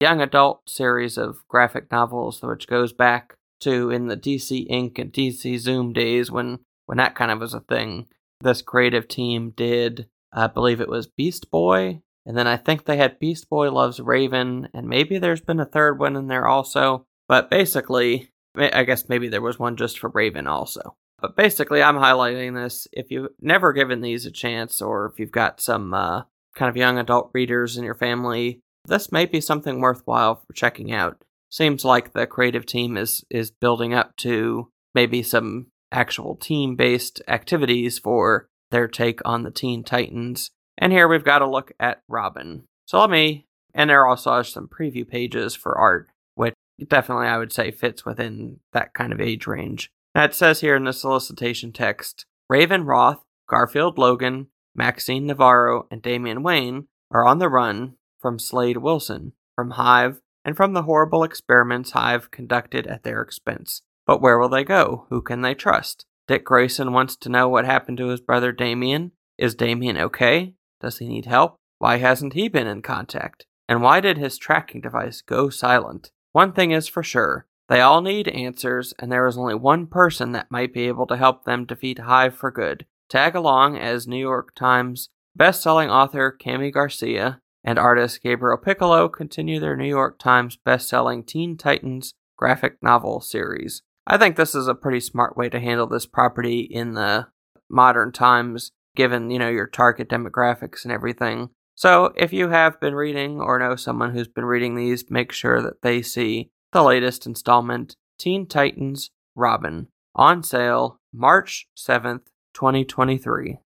Speaker 3: young adult series of graphic novels which goes back to in the DC Ink and DC Zoom days when, when that kind of was a thing. This creative team did, I believe it was Beast Boy and then I think they had Beast Boy Loves Raven, and maybe there's been a third one in there also. But basically, I guess maybe there was one just for Raven also. But basically, I'm highlighting this. If you've never given these a chance, or if you've got some uh, kind of young adult readers in your family, this may be something worthwhile for checking out. Seems like the creative team is is building up to maybe some actual team based activities for their take on the Teen Titans and here we've got a look at Robin. So let me, and there also are some preview pages for art, which definitely I would say fits within that kind of age range. Now it says here in the solicitation text Raven Roth, Garfield Logan, Maxine Navarro, and Damian Wayne are on the run from Slade Wilson, from Hive, and from the horrible experiments Hive conducted at their expense. But where will they go? Who can they trust? Dick Grayson wants to know what happened to his brother Damian. Is Damian okay? Does he need help? Why hasn't he been in contact? And why did his tracking device go silent? One thing is for sure they all need answers, and there is only one person that might be able to help them defeat Hive for good. Tag along as New York Times best-selling author Kami Garcia and artist Gabriel Piccolo continue their New York Times best-selling Teen Titans graphic novel series. I think this is a pretty smart way to handle this property in the modern times given, you know, your target demographics and everything. So if you have been reading or know someone who's been reading these, make sure that they see the latest installment, Teen Titans Robin, on sale March 7th, 2023.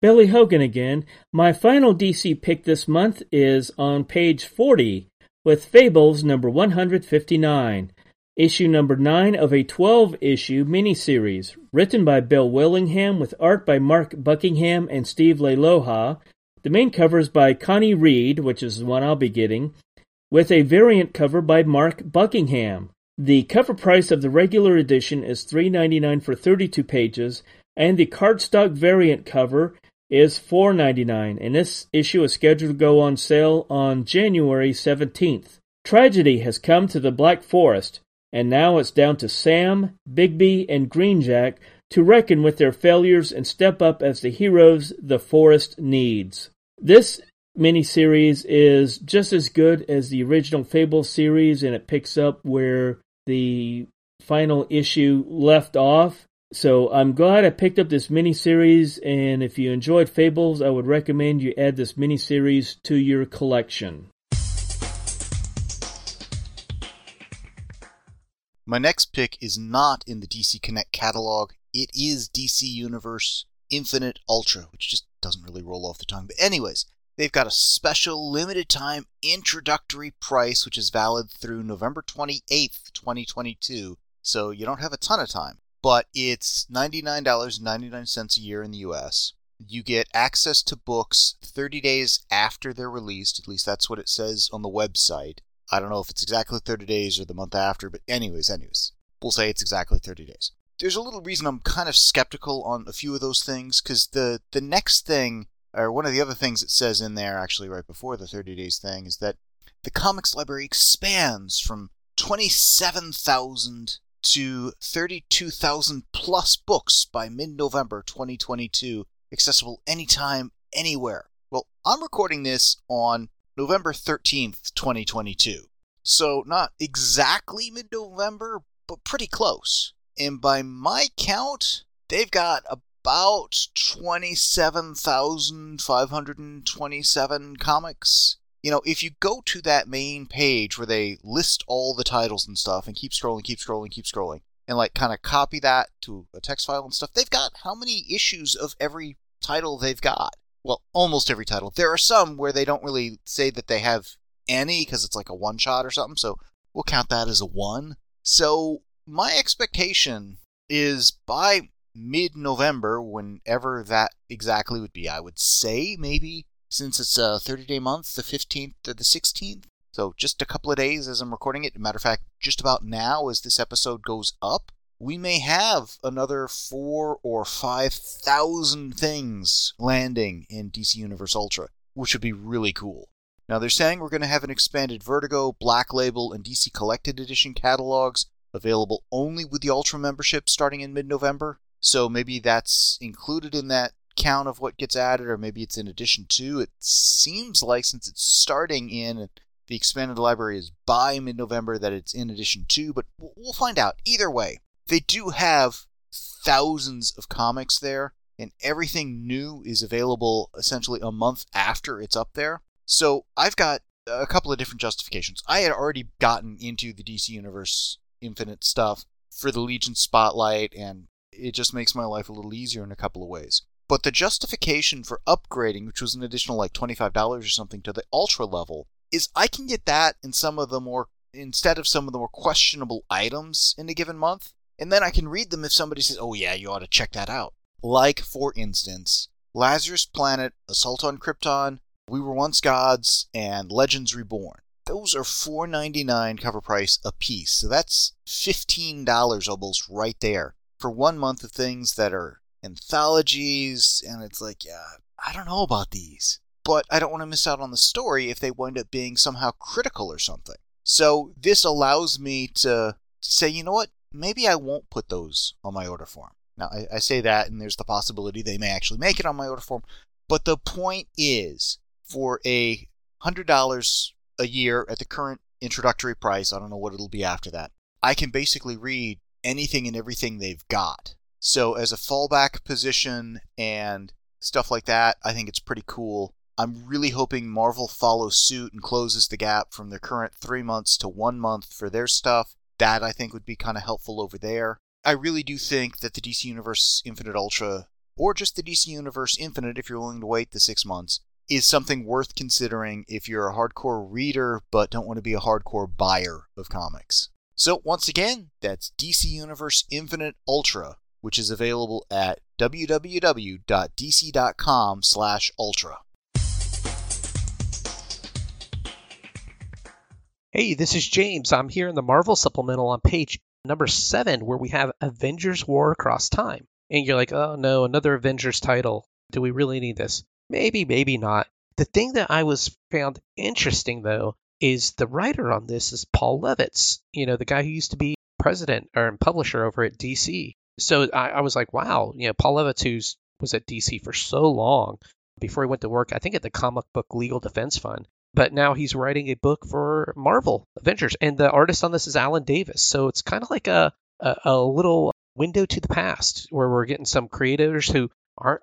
Speaker 4: Billy Hogan again. My final DC pick this month is on page 40 with Fables number 159 issue number 9 of a 12 issue miniseries, written by Bill Willingham with art by Mark Buckingham and Steve Leialoha. The main cover is by Connie Reed, which is the one I'll be getting, with a variant cover by Mark Buckingham. The cover price of the regular edition is $3.99 for 32 pages, and the cardstock variant cover is $4.99, and this issue is scheduled to go on sale on January 17th. Tragedy has come to the Black Forest, and now it's down to Sam, Bigby, and Greenjack to reckon with their failures and step up as the heroes the forest needs. This miniseries is just as good as the original Fable series, and it picks up where the final issue left off. So um, I'm glad I picked up this miniseries, and if you enjoyed Fables, I would recommend you add this miniseries to your collection.
Speaker 1: My next pick is not in the DC Connect catalog. It is DC Universe Infinite Ultra, which just doesn't really roll off the tongue. But, anyways, they've got a special limited time introductory price, which is valid through November 28th, 2022. So you don't have a ton of time but it's $99.99 a year in the US. You get access to books 30 days after they're released, at least that's what it says on the website. I don't know if it's exactly 30 days or the month after, but anyways, anyways, we'll say it's exactly 30 days. There's a little reason I'm kind of skeptical on a few of those things because the the next thing, or one of the other things it says in there, actually right before the 30 days thing, is that the comics library expands from 27,000 to 32,000 plus books by mid November 2022, accessible anytime, anywhere. Well, I'm recording this on November 13th, 2022. So, not exactly mid November, but pretty close. And by my count, they've got about 27,527 comics you know, if you go to that main page where they list all the titles and stuff and keep scrolling, keep scrolling, keep scrolling, and like kind of copy that to a text file and stuff, they've got how many issues of every title they've got? Well, almost every title. There are some where they don't really say that they have any because it's like a one shot or something, so we'll count that as a one. So my expectation is by mid November, whenever that exactly would be, I would say maybe since it's a 30 day month, the 15th to the 16th. So just a couple of days as I'm recording it. Matter of fact, just about now as this episode goes up, we may have another four or five thousand things landing in DC Universe Ultra, which would be really cool. Now they're saying we're going to have an expanded Vertigo, Black Label, and DC Collected Edition catalogs available only with the Ultra membership starting in mid-November. So maybe that's included in that count of what gets added, or maybe it's in addition to. It seems like since it's starting in the expanded library is by mid November that it's in addition to, but we'll find out. Either way, they do have thousands of comics there, and everything new is available essentially a month after it's up there. So I've got a couple of different justifications. I had already gotten into the DC Universe Infinite stuff for the Legion Spotlight, and it just makes my life a little easier in a couple of ways. But the justification for upgrading, which was an additional like $25 or something to the ultra level, is I can get that in some of the more instead of some of the more questionable items in a given month, and then I can read them if somebody says, "Oh yeah, you ought to check that out." Like for instance, Lazarus Planet, Assault on Krypton, We Were Once Gods, and Legends Reborn. Those are $4.99 cover price a piece, so that's $15 almost right there for one month of things that are anthologies, and it's like, yeah, I don't know about these. But I don't want to miss out on the story if they wind up being somehow critical or something. So this allows me to, to say, you know what, maybe I won't put those on my order form. Now, I, I say that, and there's the possibility they may actually make it on my order form. But the point is, for a $100 a year at the current introductory price, I don't know what it'll be after that, I can basically read anything and everything they've got. So as a fallback position and stuff like that, I think it's pretty cool. I'm really hoping Marvel follows suit and closes the gap from their current three months to one month for their stuff. That I think would be kind of helpful over there. I really do think that the DC Universe Infinite Ultra, or just the DC Universe Infinite if you're willing to wait the six months, is something worth considering if you're a hardcore reader but don't want to be a hardcore buyer of comics. So, once again, that's DC Universe Infinite Ultra which is available at www.dc.com/ultra.
Speaker 2: Hey, this is James. I'm here in the Marvel supplemental on page number 7 where we have Avengers War Across Time. and you're like, oh no, another Avengers title. Do we really need this? Maybe, maybe not. The thing that I was found interesting though is the writer on this is Paul Levitz, you know, the guy who used to be president or publisher over at DC. So I, I was like, wow, you know, Paul Levitz, who's was at DC for so long before he went to work, I think at the Comic Book Legal Defense Fund. But now he's writing a book for Marvel Avengers, and the artist on this is Alan Davis. So it's kind of like a, a, a little window to the past where we're getting some creators who aren't.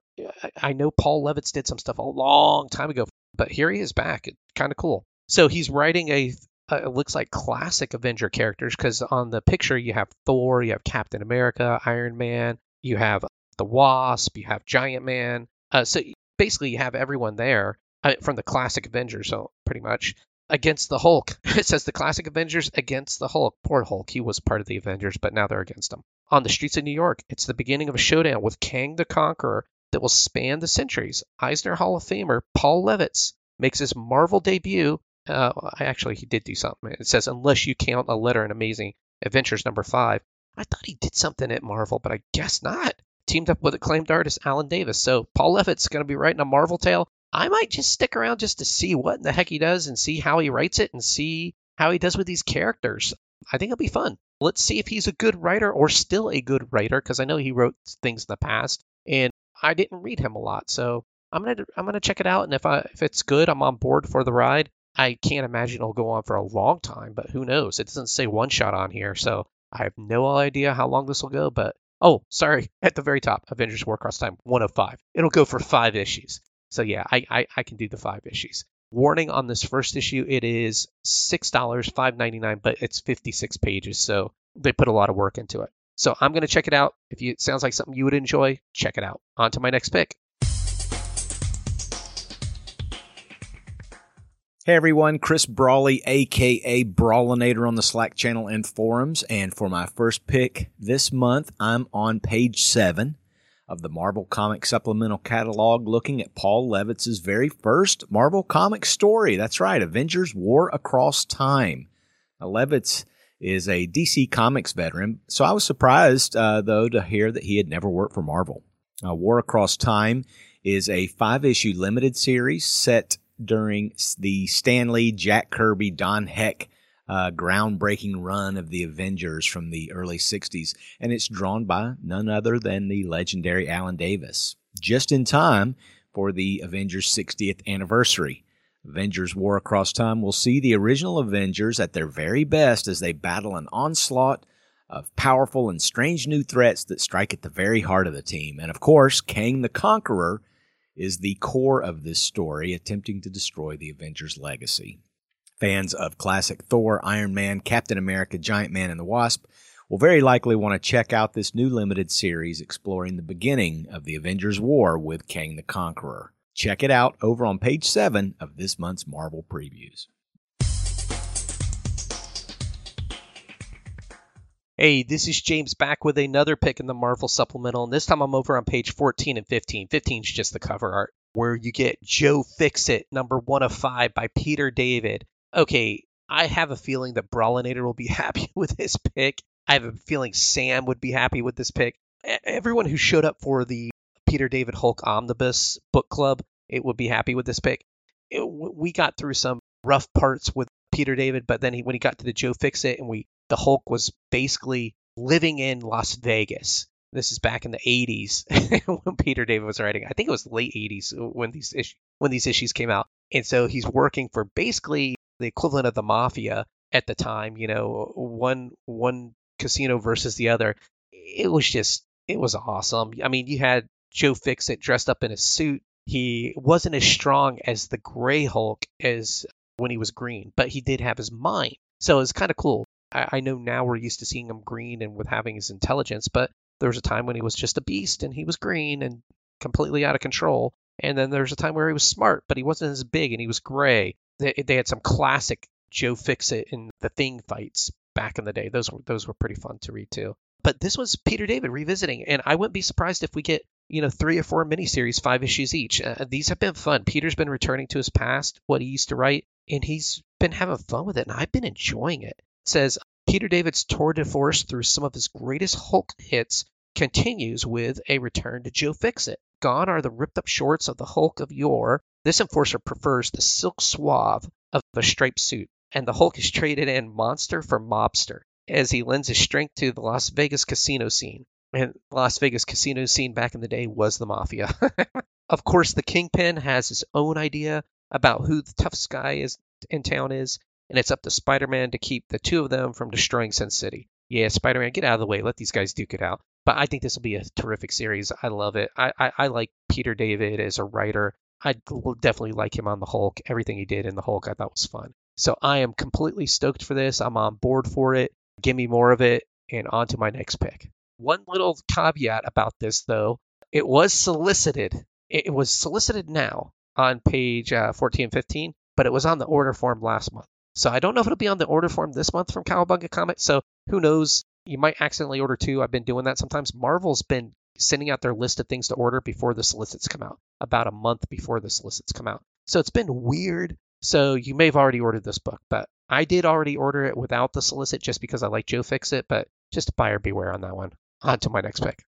Speaker 2: I know Paul Levitz did some stuff a long time ago, but here he is back. It's kind of cool. So he's writing a uh, it looks like classic Avenger characters because on the picture you have Thor, you have Captain America, Iron Man, you have the Wasp, you have Giant Man. Uh, so basically, you have everyone there uh, from the classic Avengers, so pretty much against the Hulk. (laughs) It says the classic Avengers against the Hulk. Poor Hulk, he was part of the Avengers, but now they're against him. On the streets of New York, it's the beginning of a showdown with Kang the Conqueror that will span the centuries. Eisner Hall of Famer Paul Levitz makes his Marvel debut. Uh, actually, he did do something. It says, unless you count a letter in Amazing Adventures number five. I thought he did something at Marvel, but I guess not. Teamed up with acclaimed artist Alan Davis. So Paul Levitz going to be writing a Marvel tale. I might just stick around just to see what in the heck he does and see how he writes it and see how he does with these characters. I think it'll be fun. Let's see if he's a good writer or still a good writer because I know he wrote things in the past and I didn't read him a lot. So I'm gonna I'm gonna check it out and if I if it's good, I'm on board for the ride. I can't imagine it'll go on for a long time, but who knows? It doesn't say one shot on here, so I have no idea how long this will go. But oh, sorry, (laughs) at the very top, Avengers War Across Time 105. It'll go for five issues. So yeah, I, I, I can do the five issues. Warning on this first issue, it is six dollars, five ninety nine, but it's fifty six pages, so they put a lot of work into it. So I'm gonna check it out. If you, it sounds like something you would enjoy, check it out. On to my next pick.
Speaker 7: Hey everyone, Chris Brawley, aka Brawlinator on the Slack channel and forums. And for my first pick this month, I'm on page seven of the Marvel Comic Supplemental Catalog looking at Paul Levitz's very first Marvel comic story. That's right, Avengers War Across Time. Now, Levitz is a DC Comics veteran, so I was surprised, uh, though, to hear that he had never worked for Marvel. Uh, War Across Time is a five issue limited series set during the Stan Lee, Jack Kirby, Don Heck uh, groundbreaking run of the Avengers from the early 60s, and it's drawn by none other than the legendary Alan Davis, just in time for the Avengers 60th anniversary. Avengers War Across Time will see the original Avengers at their very best as they battle an onslaught of powerful and strange new threats that strike at the very heart of the team. And of course, Kang the Conqueror is the core of this story, attempting to destroy the Avengers' legacy. Fans of classic Thor, Iron Man, Captain America, Giant Man, and the Wasp will very likely want to check out this new limited series exploring the beginning of the Avengers War with Kang the Conqueror. Check it out over on page 7 of this month's Marvel Previews.
Speaker 2: Hey, this is James back with another pick in the Marvel Supplemental, and this time I'm over on page 14 and 15. 15 is just the cover art, where you get Joe Fixit, number one of five by Peter David. Okay, I have a feeling that Brawlinator will be (laughs) happy with this pick. I have a feeling Sam would be happy with this pick. Everyone who showed up for the Peter David Hulk Omnibus book club, it would be happy with this pick. It, we got through some rough parts with Peter David, but then he, when he got to the Joe Fixit and we the Hulk was basically living in Las Vegas. This is back in the 80s (laughs) when Peter David was writing. I think it was late 80s when these issues when these issues came out. And so he's working for basically the equivalent of the mafia at the time, you know, one one casino versus the other. It was just it was awesome. I mean, you had Joe Fixit dressed up in a suit. He wasn't as strong as the Gray Hulk as when he was green, but he did have his mind. So it's kind of cool. I, I know now we're used to seeing him green and with having his intelligence, but there was a time when he was just a beast and he was green and completely out of control. And then there's a time where he was smart, but he wasn't as big and he was gray. They, they had some classic Joe Fixit in the Thing fights back in the day. Those were those were pretty fun to read too. But this was Peter David revisiting, and I wouldn't be surprised if we get you know three or four miniseries, five issues each. Uh, these have been fun. Peter's been returning to his past, what he used to write, and he's been having fun with it, and I've been enjoying it says Peter David's tour de force through some of his greatest Hulk hits continues with a return to Joe Fixit. Gone are the ripped up shorts of the Hulk of yore. This enforcer prefers the silk suave of a striped suit, and the Hulk is traded in monster for mobster as he lends his strength to the Las Vegas casino scene. And Las Vegas casino scene back in the day was the mafia. (laughs) of course, the Kingpin has his own idea about who the toughest guy is in town is, and it's up to Spider-Man to keep the two of them from destroying Sin City. Yeah, Spider-Man, get out of the way. Let these guys duke it out. But I think this will be a terrific series. I love it. I, I, I like Peter David as a writer. I definitely like him on the Hulk. Everything he did in the Hulk I thought was fun. So I am completely stoked for this. I'm on board for it. Give me more of it, and on to my next pick. One little caveat about this, though, it was solicited. It was solicited now on page uh, 14 and 15, but it was on the order form last month. So I don't know if it'll be on the order form this month from Cowabunga Comics. So who knows? You might accidentally order two. I've been doing that sometimes. Marvel's been sending out their list of things to order before the solicits come out, about a month before the solicits come out. So it's been weird. So you may have already ordered this book, but I did already order it without the solicit just because I like Joe Fixit, but just buyer beware on that one. On to my next pick.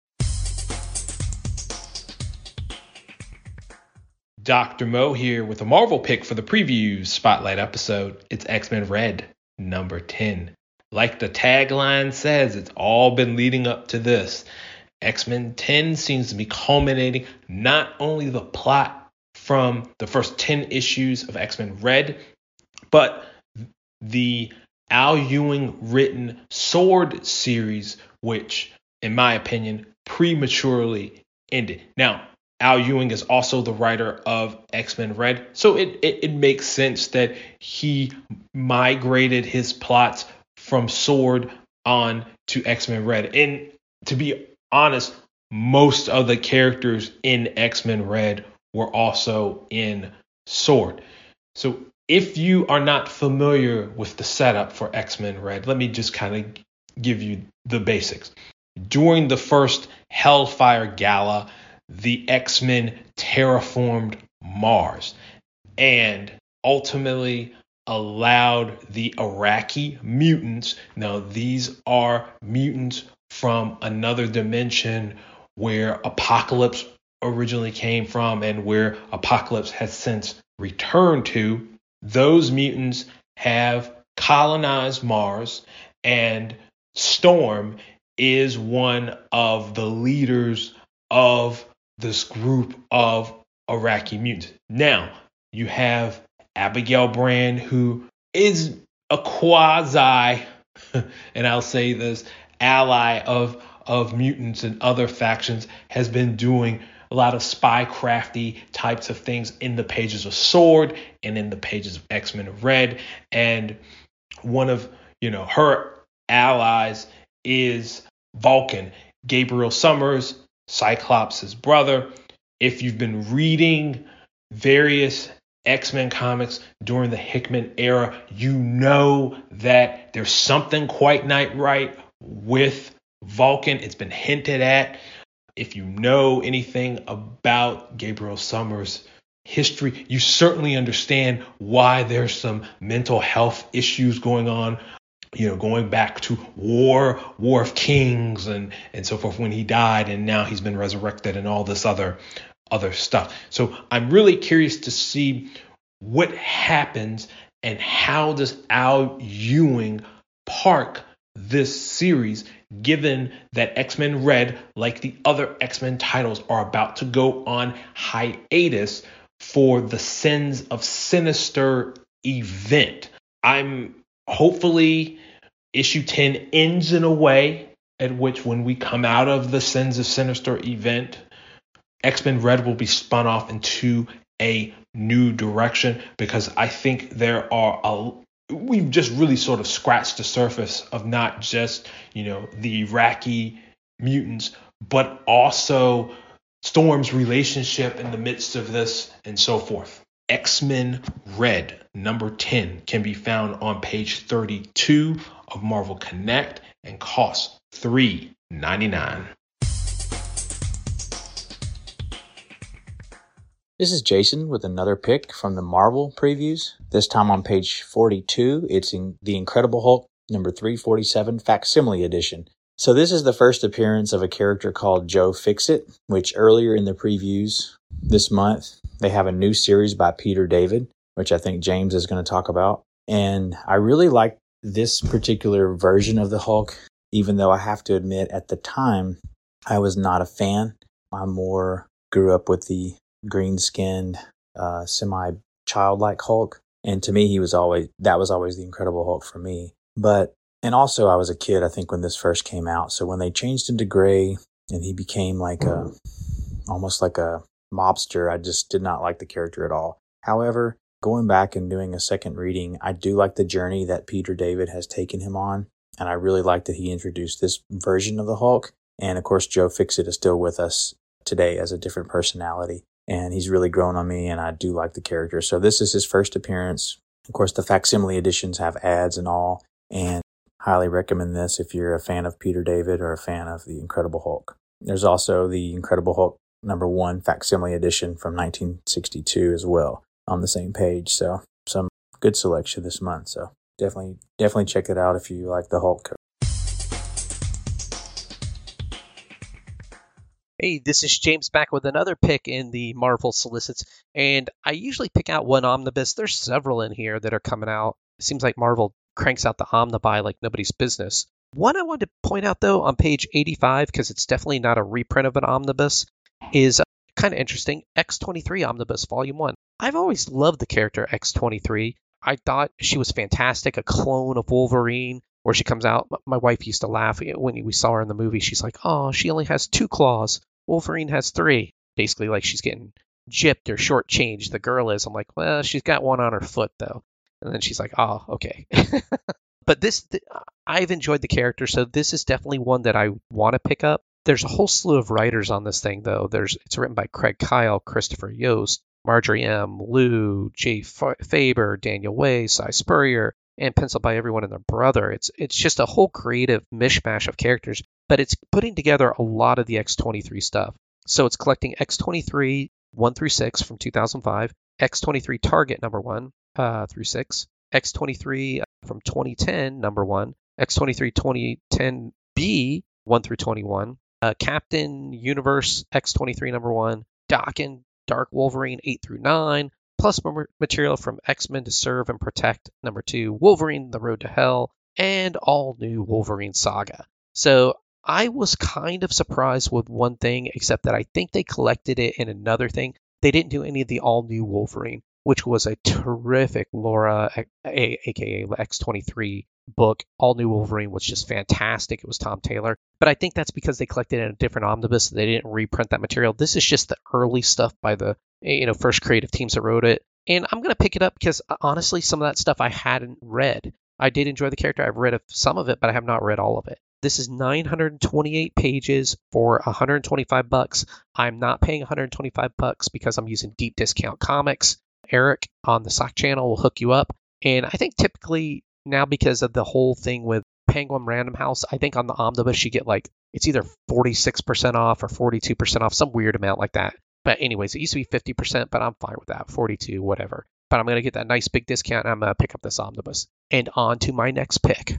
Speaker 5: Dr. Mo here with a Marvel pick for the preview spotlight episode. It's X Men Red, number 10. Like the tagline says, it's all been leading up to this. X Men 10 seems to be culminating not only the plot from the first 10 issues of X Men Red, but the Al Ewing written Sword series, which, in my opinion, prematurely ended. Now, Al Ewing is also the writer of X Men Red, so it, it, it makes sense that he migrated his plots from Sword on to X Men Red. And to be honest, most of the characters in X Men Red were also in Sword. So if you are not familiar with the setup for X Men Red, let me just kind of give you the basics. During the first Hellfire Gala, the X Men terraformed Mars and ultimately allowed the Arakkii mutants. Now, these are mutants from another dimension where Apocalypse originally came from and where Apocalypse has since returned to those mutants have colonized Mars, and Storm is one of the leaders of this group of Arakkii mutants. Now, you have Abigail Brand, who is a quasi, (laughs) and I'll say this, ally of, of mutants and other factions, has been doing a lot of spy crafty types of things in the pages of Sword and in the pages of X Men Red. And one of you know her allies is Vulcan, Gabriel Summers, Cyclops' brother. If you've been reading various X Men comics during the Hickman era, you know that there's something quite not right with Vulcan. It's been hinted at if you know anything about Gabriel Summers' history, you certainly understand why there's some mental health issues going on. You know, going back to War, War of Kings, and and so forth when he died, and now he's been resurrected, and all this other other stuff. So I'm really curious to see what happens and how does Al Ewing park this series, given that X Men Red, like the other X Men titles, are about to go on hiatus for the Sins of Sinister event. I'm hopefully issue 10 ends in a way at which, when we come out of the Sins of Sinister event, X Men Red will be spun off into a new direction because I think there are a we've just really sort of scratched the surface of not just you know the Arakkii mutants, but also Storm's relationship in the midst of this and so forth. X Men Red number 10 can be found on page 32 of Marvel Connect and costs $3.99.
Speaker 6: This is Jason with another pick from the Marvel previews. This time on page 42, it's in The Incredible Hulk number 347 facsimile edition. So this is the first appearance of a character called Joe Fixit, which earlier in the previews this month, they have a new series by Peter David, which I think James is going to talk about. And I really like this particular version of the Hulk, even though I have to admit at the time I was not a fan. I more grew up with the green skinned, uh, semi childlike Hulk. And to me, he was always, that was always the Incredible Hulk for me. But and also, I was a kid, I think, when this first came out. So when they changed him to gray and he became like a, almost like a mobster, I just did not like the character at all. However, going back and doing a second reading, I do like the journey that Peter David has taken him on. And I really like that he introduced this version of the Hulk. And of course, Joe Fixit is still with us today as a different personality. And he's really grown on me, and I do like the character. So this is his first appearance. Of course, the facsimile editions have ads and all. And Highly recommend this if you're a fan of Peter David or a fan of The Incredible Hulk. There's also The Incredible Hulk number one facsimile edition from 1962 as well on the same page. So some good selection this month. So definitely, definitely check it out if you like the Hulk.
Speaker 2: Hey, this is James back with another pick in the Marvel solicits, and I usually pick out one omnibus. There's several in here that are coming out. It seems like Marvel cranks out the omnibuy like nobody's business. One I wanted to point out though on page 85, because it's definitely not a reprint of an omnibus, is uh, kind of interesting. X23 Omnibus Volume 1. I've always loved the character X23. I thought she was fantastic, a clone of Wolverine, where she comes out. My wife used to laugh when we saw her in the movie. She's like, oh, she only has two claws. Wolverine has three. Basically, like she's getting gypped or shortchanged. The girl is. I'm like, well, she's got one on her foot, though. And then she's like, oh, okay. (laughs) but this, th- I've enjoyed the character, so this is definitely one that I want to pick up. There's a whole slew of writers on this thing, though. There's it's written by Craig Kyle, Christopher Yost, Marjorie M. Liu, Jay Faerber, Daniel Way, Si Spurrier, and penciled by everyone and their brother. It's it's just a whole creative mishmash of characters, but it's putting together a lot of the X23 stuff. So it's collecting X23 1 through 6 from 2005, X23 Target number 1, uh, through 6, X23 from 2010, number 1, X23 2010B, 1 through 21, uh, Captain Universe X23, number 1, Daken Dark Wolverine 8 through 9, plus material from X Men to Serve and Protect, number 2, Wolverine The Road to Hell, and all new Wolverine Saga. So I was kind of surprised with one thing, except that I think they collected it in another thing. They didn't do any of the all new Wolverine which was a terrific Laura, aka X23 book. All New Wolverine was just fantastic. It was Tom Taylor. But I think that's because they collected in a different omnibus. They didn't reprint that material. This is just the early stuff by the you know first creative teams that wrote it. And I'm going to pick it up because uh, honestly, some of that stuff I hadn't read. I did enjoy the character. I've read some of it, but I have not read all of it. This is 928 pages for 125 bucks. I'm not paying 125 bucks because I'm using deep discount comics. Eric on the Slack channel will hook you up. And I think typically now because of the whole thing with Penguin Random House, I think on the omnibus you get like it's either 46% off or 42% off, some weird amount like that. But anyways, it used to be 50%, but I'm fine with that, 42, whatever. But I'm to get that nice big discount and I'm to pick up this omnibus. And on to my next pick.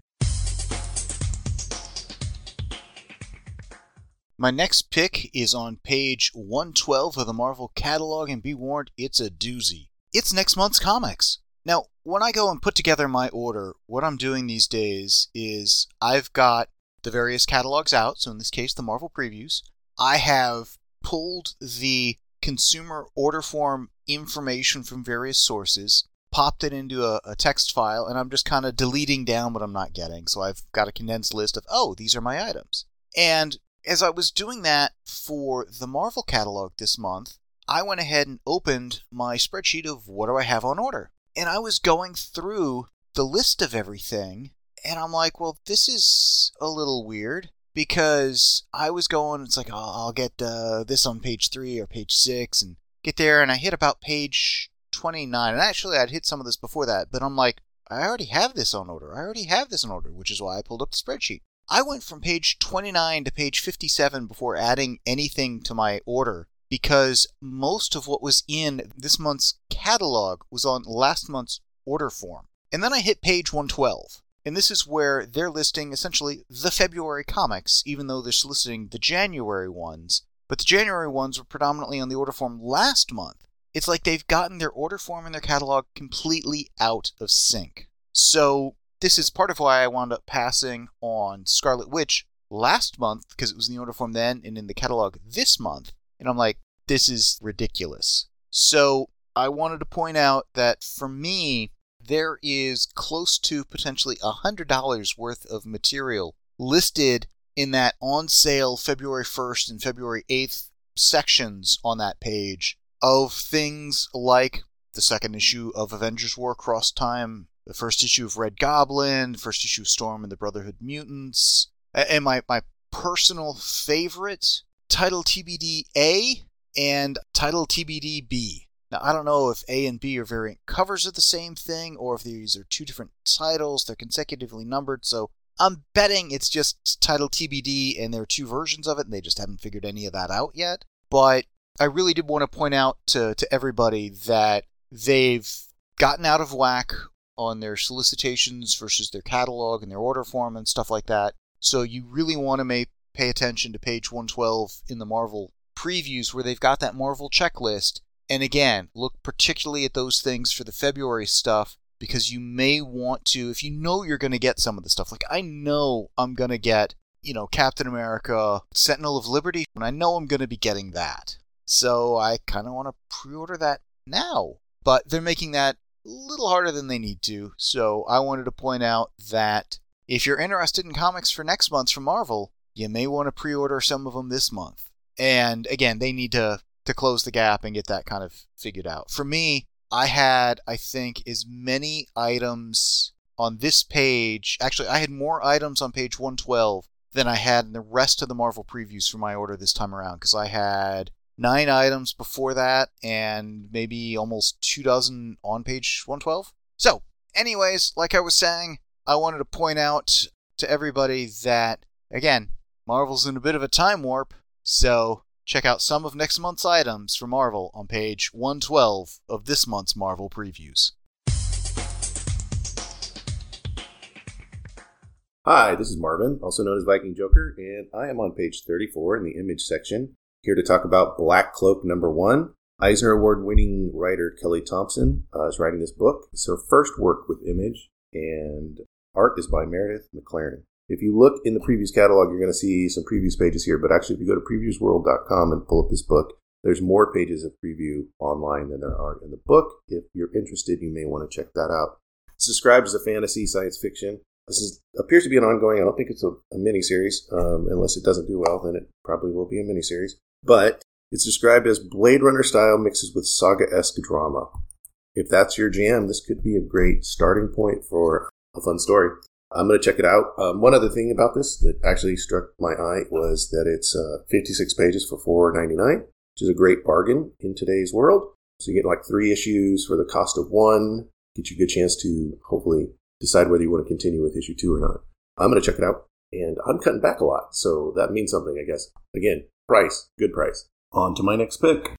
Speaker 1: My next pick is on page 112 of the Marvel catalog, and be warned, it's a doozy it's next month's comics. Now, when I go and put together my order, what I'm doing these days is I've got the various catalogs out, so in this case, the Marvel previews. I have pulled the consumer order form information from various sources, popped it into a, a text file, and I'm just kind of deleting down what I'm not getting. So I've got a condensed list of, oh, these are my items. And as I was doing that for the Marvel catalog this month, I went ahead and opened my spreadsheet of what do I have on order. And I was going through the list of everything, and I'm like, well, this is a little weird because I was going, it's like, oh, I'll get uh, this on page three or page six, and get there, and I hit about page 29. And actually, I'd hit some of this before that, but I'm like, I already have this on order. I already have this on order, which is why I pulled up the spreadsheet. I went from page 29 to page 57 before adding anything to my order because most of what was in this month's catalog was on last month's order form. And then I hit page 112. And this is where they're listing essentially the February comics, even though they're soliciting the January ones. But the January ones were predominantly on the order form last month. It's like they've gotten their order form and their catalog completely out of sync. So, this is part of why I wound up passing on Scarlet Witch last month, because it was in the order form then and in the catalog this month. And I'm like, this is ridiculous. So, I wanted to point out that for me, there is close to potentially $100 worth of material listed in that on sale February 1st and February 8th sections on that page of things like the second issue of Avengers War Across Time, the first issue of Red Goblin, first issue of Storm and the Brotherhood Mutants, and my, my personal favorite, Title TBD A and Title TBD B. Now, I don't know if A and B are variant covers of the same thing or if these are two different titles. They're consecutively numbered, so I'm betting it's just title TBD and there are two versions of it and they just haven't figured any of that out yet. But I really did want to point out to, to everybody that they've gotten out of whack on their solicitations versus their catalog and their order form and stuff like that. So you really want to make, pay attention to page 112 in the Marvel previews where they've got that Marvel checklist and again, look particularly at those things for the February stuff because you may want to, if you know you're going to get some of the stuff, like I know I'm going to get, you know, Captain America, Sentinel of Liberty, and I know I'm going to be getting that. So I kind of want to pre order that now. But they're making that a little harder than they need to. So I wanted to point out that if you're interested in comics for next month from Marvel, you may want to pre order some of them this month. And again, they need to to close the gap and get that kind of figured out. For me, I had, I think, as many items on this page. Actually, I had more items on page 112 than I had in the rest of the Marvel previews for my order this time around because I had nine items before that and maybe almost two dozen on page 112. So, anyways, like I was saying, I wanted to point out to everybody that, again, Marvel's in a bit of a time warp, so Check out some of next month's items for Marvel on page 112 of this month's Marvel previews.
Speaker 8: Hi, this is Marvin, also known as Viking Joker, and I am on page 34 in the image section, here to talk about Black Cloak number one. Eisner Award winning writer Kelly Thompson uh, is writing this book. It's her first work with Image, and art is by Meredith McClaren. If you look in the previews catalog, you're going to see some previews pages here, but actually, if you go to previewsworld.com and pull up this book, there's more pages of preview online than there are in the book. If you're interested, you may want to check that out. It's described as a fantasy science fiction. This is, appears to be an ongoing. I don't think it's a, a mini series. Um, unless it doesn't do well, then it probably will be a mini series. But it's described as Blade Runner style mixes with saga esque drama. If that's your jam, this could be a great starting point for a fun story. I'm going to check it out. Um, one other thing about this that actually struck my eye was that it's uh, 56 pages for $4.99, which is a great bargain in today's world. So you get like three issues for the cost of one. Get you a good chance to hopefully decide whether you want to continue with issue two or not. I'm going to check it out, and I'm cutting back a lot, so that means something, I guess. Again, price, good price. On to my next pick.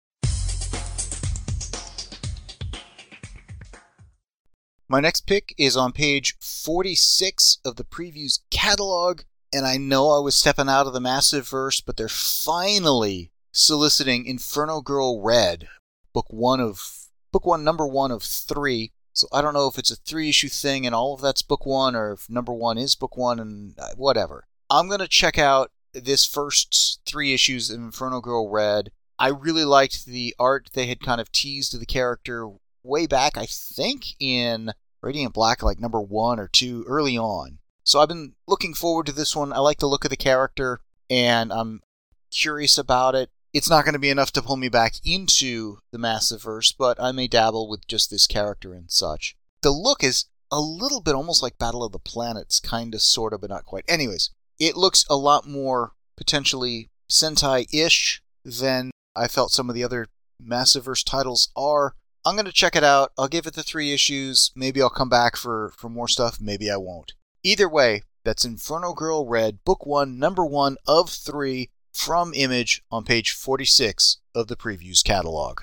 Speaker 1: My next pick is on page 46 of the previews catalog, and I know I was stepping out of the massive verse, but they're finally soliciting Inferno Girl Red, book one of book one, number one of three. So I don't know if it's a three issue thing and all of that's book one, or if number one is book one and uh, whatever. I'm gonna check out this first three issues of Inferno Girl Red. I really liked the art they had kind of teased the character way back, I think, in Radiant Black, like number one or two early on. So I've been looking forward to this one. I like the look of the character, and I'm curious about it. It's not going to be enough to pull me back into the Massiverse, but I may dabble with just this character and such. The look is a little bit almost like Battle of the Planets, kind of, sort of, but not quite. Anyways, it looks a lot more potentially Sentai ish than I felt some of the other Massiverse titles are. I'm going to check it out. I'll give it the three issues. Maybe I'll come back for, for more stuff. Maybe I won't. Either way, that's Inferno Girl Red, book one, number one of three from Image on page 46 of the previews catalog.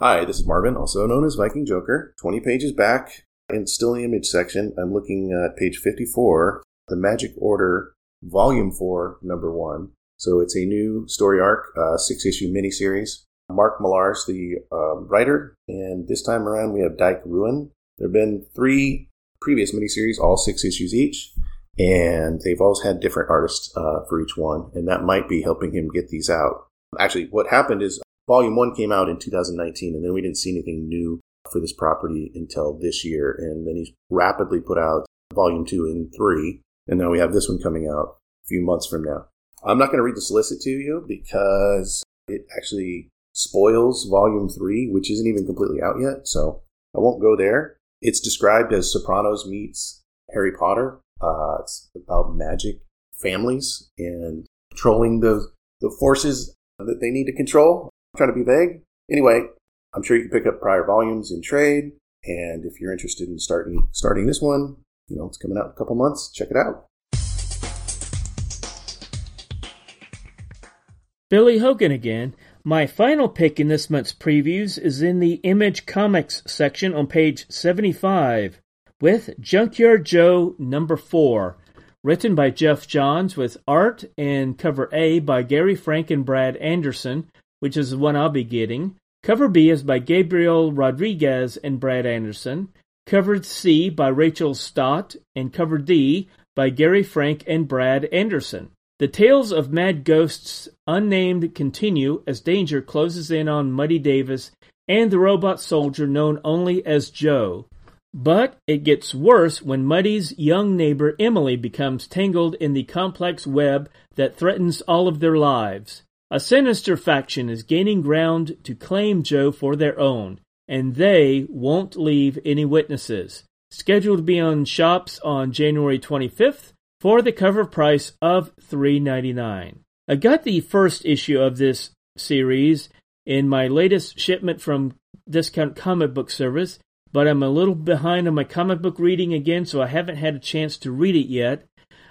Speaker 8: Hi, this is Marvin, also known as Viking Joker. 20 pages back and still in the image section. I'm looking at page 54, The Magic Order, Volume 4, Number 1. So it's a new story arc, uh, six issue miniseries. Mark Millar's the uh, writer, and this time around we have Dike Ruan. There have been three previous miniseries, all six issues each, and they've always had different artists uh, for each one, and that might be helping him get these out. Actually, what happened is Volume 1 came out in 2019, and then we didn't see anything new for this property until this year, and then he's rapidly put out Volume 2 and 3, and now we have this one coming out a few months from now. I'm not going to read the solicit to you because it actually spoils Volume 3, which isn't even completely out yet, so I won't go there. It's described as Sopranos meets Harry Potter. Uh, it's about magic families and controlling the, the forces that they need to control. I'm trying to be vague. Anyway, I'm sure you can pick up prior volumes in trade. And if you're interested in starting starting this one, you know, it's coming out in a couple months. Check it out.
Speaker 4: Billy Hogan again. My final pick in this month's previews is in the Image Comics section on page 75 with Junkyard Joe number 4, written by Geoff Johns with art and cover A by Gary Frank and Brad Anderson, which is the one I'll be getting. Cover B is by Gabriel Rodriguez and Brad Anderson. Cover C by Rachel Stott, and cover D by Gary Frank and Brad Anderson. The tales of Mad Ghost's unnamed continue as danger closes in on Muddy Davis and the robot soldier known only as Joe. But it gets worse when Muddy's young neighbor Emily becomes tangled in the complex web that threatens all of their lives. A sinister faction is gaining ground to claim Joe for their own, and they won't leave any witnesses. Scheduled to be on shops on January 25th for the cover price of $3.99. I got the first issue of this series in my latest shipment from Discount Comic Book Service, but I'm a little behind on my comic book reading again, so I haven't had a chance to read it yet.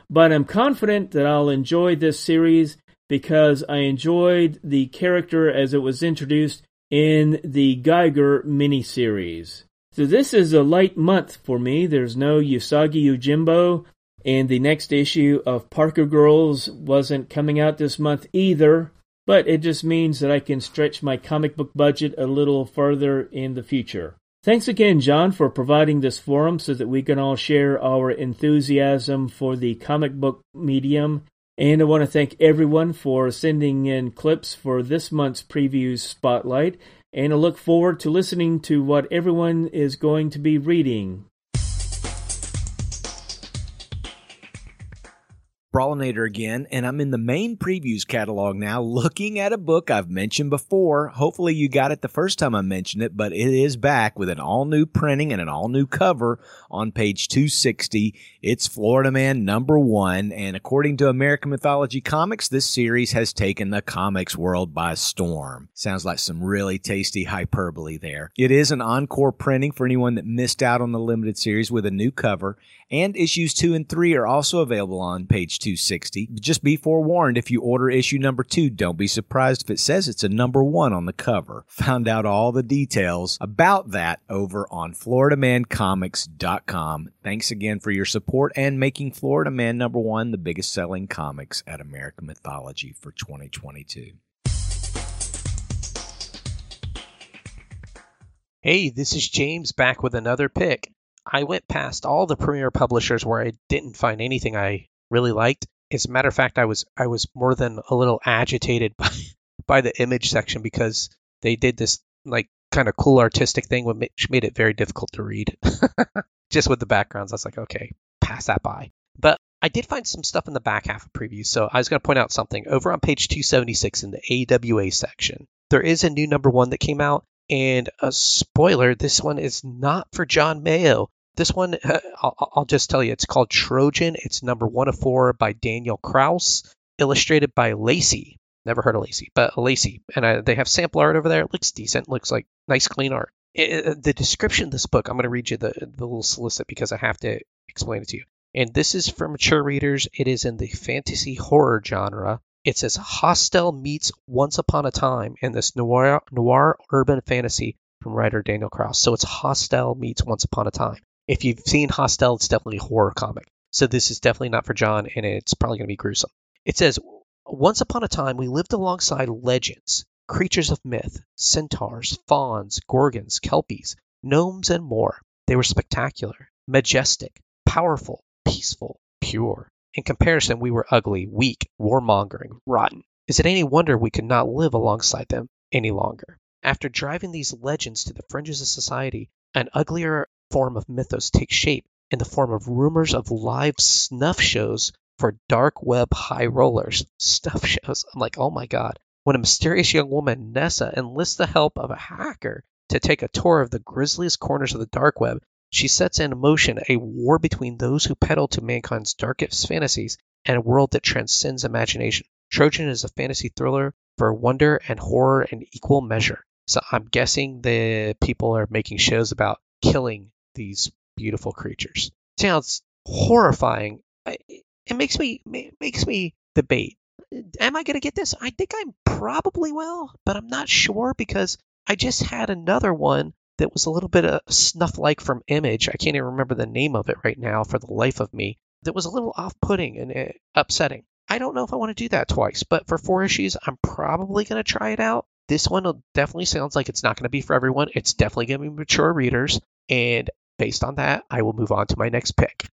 Speaker 4: But I'm confident that I'll enjoy this series because I enjoyed the character as it was introduced in the Geiger miniseries. So this is a light month for me. There's no Usagi Yojimbo, and the next issue of Parker Girls wasn't coming out this month either, but it just means that I can stretch my comic book budget a little further in the future. Thanks again, John, for providing this forum so that we can all share our enthusiasm for the comic book medium. And I want to thank everyone for sending in clips for this month's previews spotlight. And I look forward to listening to what everyone is going to be reading.
Speaker 7: Brawlinator again, and I'm in the main previews catalog now looking at a book I've mentioned before. Hopefully, you got it the first time I mentioned it, but it is back with an all new printing and an all new cover on page 260. It's Florida Man number one, and according to American Mythology Comics, this series has taken the comics world by storm. Sounds like some really tasty hyperbole there. It is an encore printing for anyone that missed out on the limited series with a new cover, and issues two and three are also available on page 260. Just be forewarned if you order issue number two, don't be surprised if it says it's a number one on the cover. (laughs) Found out all the details about that over on FloridaManComics.com. Thanks again for your support and making Florida Man number one the biggest selling comics at American Mythology for 2022.
Speaker 2: Hey, this is James back with another pick. I went past all the premier publishers where I didn't find anything I really liked. As a matter of fact, I was I was more than a little agitated (laughs) by by the image section because they did this like kind of cool artistic thing which made it very difficult to read. (laughs) Just with the backgrounds, I was like, okay, pass that by. But I did find some stuff in the back half of previews, so I was going to point out something. Over on page 276 in the AWA section, there is a new number one that came out, and a spoiler, this one is not for John Mayo. This one, uh, I'll, I'll, just tell you, it's called Trojan. It's number one of four by Daniel Kraus, illustrated by Lacey. Never heard of Lacey, but Lacey. And I, they have sample art over there. It looks decent. Looks like nice, clean art. It, the description of this book, I'm going to read you the, the little solicit because I have to explain it to you. And this is for mature readers. It is in the fantasy horror genre. It says Hostel meets Once Upon a Time in this noir, noir urban fantasy from writer Daniel Kraus. So it's Hostel meets Once Upon a Time. If you've seen Hostel, it's definitely a horror comic. So this is definitely not for John, and it's probably going to be gruesome. It says, Once upon a time, we lived alongside legends, creatures of myth, centaurs, fauns, gorgons, kelpies, gnomes, and more. They were spectacular, majestic, powerful, peaceful, pure. In comparison, we were ugly, weak, warmongering, rotten. Is it any wonder we could not live alongside them any longer? After driving these legends to the fringes of society, an uglier form of mythos take shape in the form of rumors of live snuff shows for dark web high rollers. Snuff shows. I'm like, oh my god. When a mysterious young woman, Nessa, enlists the help of a hacker to take a tour of the grisliest corners of the dark web, she sets in motion a war between those who peddle to mankind's darkest fantasies and a world that transcends imagination. Trojan is a fantasy thriller for wonder and horror in equal measure. So I'm guessing the people are making shows about killing these beautiful creatures. Sounds horrifying. It makes me makes me debate. Am I going to get this? I think I'm probably will, but I'm not sure because I just had another one that was a little bit of snuff like from Image. I can't even remember the name of it right now for the life of me. That was a little off putting and uh, upsetting. I don't know if I want to do that twice, but for four issues, I'm probably going to try it out. This one definitely sounds like it's not going to be for everyone. It's definitely going to be mature readers. And based on that, I will move on to my next pick.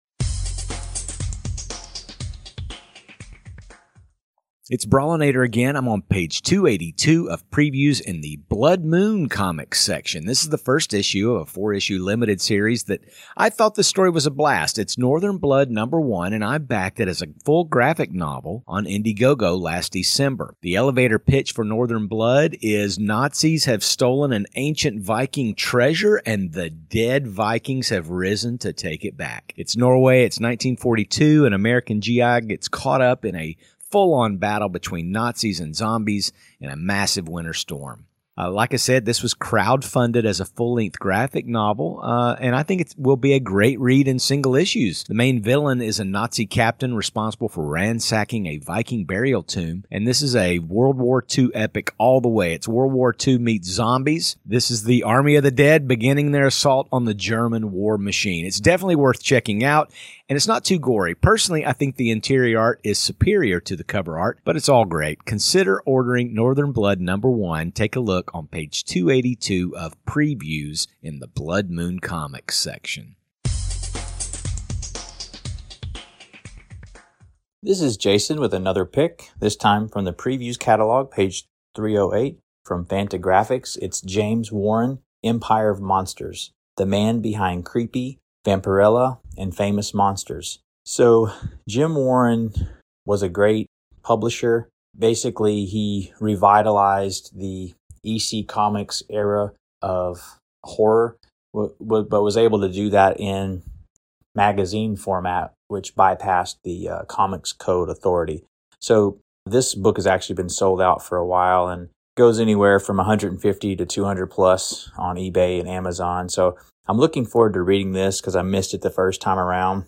Speaker 7: It's Brawlinator again. I'm on page 282 of previews in the Blood Moon comics section. This is the first issue of a four issue limited series that I thought the story was a blast. It's Northern Blood number one, and I backed it as a full graphic novel on Indiegogo last December. The elevator pitch for Northern Blood is Nazis have stolen an ancient Viking treasure, and the dead Vikings have risen to take it back. It's Norway, it's 1942, an American GI gets caught up in a full on battle between Nazis and zombies in a massive winter storm. Uh, like I said, this was crowd-funded as a full-length graphic novel, uh, and I think it will be a great read in single issues. The main villain is a Nazi captain responsible for ransacking a Viking burial tomb, and this is a World War II epic all the way. It's World War II meets zombies. This is the Army of the Dead beginning their assault on the German war machine. It's definitely worth checking out, and it's not too gory. Personally, I think the interior art is superior to the cover art, but it's all great. Consider ordering Northern Blood number one. Take a look on page 282 of previews in the Blood Moon Comics section.
Speaker 6: This is Jason with another pick, this time from the previews catalog, page 308 from Fantagraphics. It's James Warren, Empire of Monsters, the man behind Creepy, Vampirella, and Famous Monsters. So, Jim Warren was a great publisher. Basically, he revitalized the EC Comics era of horror, but was able to do that in magazine format, which bypassed the uh, Comics Code Authority. So, this book has actually been sold out for a while and goes anywhere from 150 to 200 plus on eBay and Amazon. So I'm looking forward to reading this because I missed it the first time around,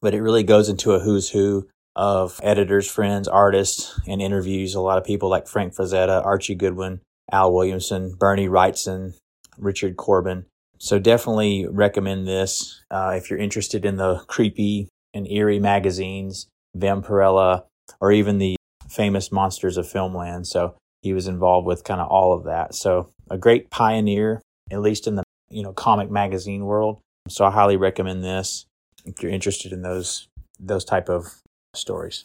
Speaker 6: but it really goes into a who's who of editors, friends, artists, and interviews a lot of people like Frank Frazetta, Archie Goodwin, Al Williamson, Bernie Wrightson, Richard Corbin. So definitely recommend this uh, if you're interested in the creepy and eerie magazines, Vampirella, or even the famous monsters of filmland. So he was involved with kind of all of that. So a great pioneer, at least in the you know comic magazine world. So I highly recommend this if you're interested in those those type of stories.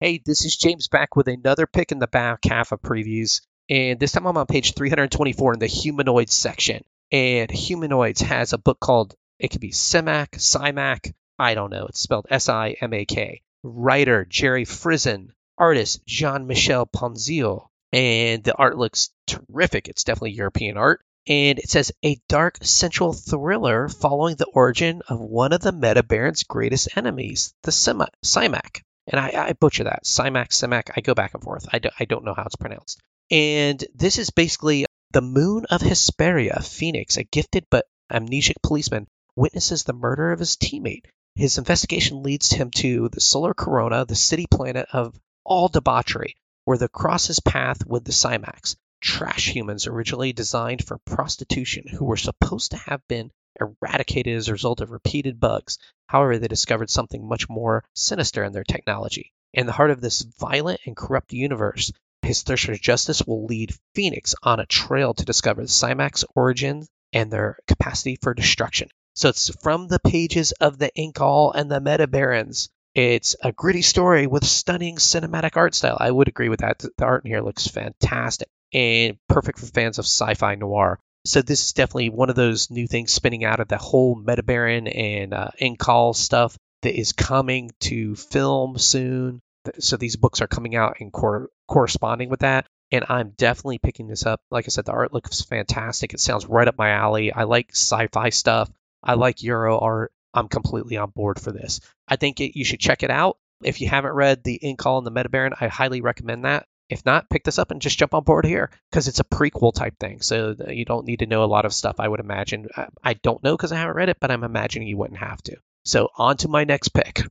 Speaker 2: Hey, this is James back with another pick in the back half of previews. And this time I'm on page 324 in the humanoids section. And humanoids has a book called, it could be Simak, Simak, I don't know. It's spelled S I M A K. Writer Jerry Frissen. Artist Jean Michel Ponzio and the art looks terrific. It's definitely European art. And it says a dark central thriller following the origin of one of the Meta Baron's greatest enemies, the Sima- Simak. And I, I butcher that. Simac, Simac. I go back and forth. I don't know how it's pronounced. And this is basically the moon of Hesperia, Phoenix, a gifted but amnesic policeman, witnesses the murder of his teammate his investigation leads him to the solar corona, the city planet of all debauchery, where the crosses path with the Cymax, trash humans originally designed for prostitution who were supposed to have been eradicated as a result of repeated bugs. However, they discovered something much more sinister in their technology. In the heart of this violent and corrupt universe, his thirst for justice will lead Phoenix on a trail to discover the Cymax origins and their capacity for destruction. So it's from the pages of the Incal and the Meta Barons. It's a gritty story with stunning cinematic art style. I would agree with that. The art in here looks fantastic and perfect for fans of sci-fi noir. So this is definitely one of those new things spinning out of the whole Meta Baron and uh, Incal stuff that is coming to film soon. So these books are coming out and cor- corresponding with that. And I'm definitely picking this up. Like I said, the art looks fantastic. It sounds right up my alley. I like sci-fi stuff. I like Euro art. I'm completely on board for this. I think it, you should check it out. If you haven't read the Incal and the Meta Baron, I highly recommend that. If not, pick this up and just jump on board here because it's a prequel type thing. So you don't need to know a lot of stuff, I would imagine. I don't know because I haven't read it, but I'm imagining you wouldn't have to. So on to my next pick.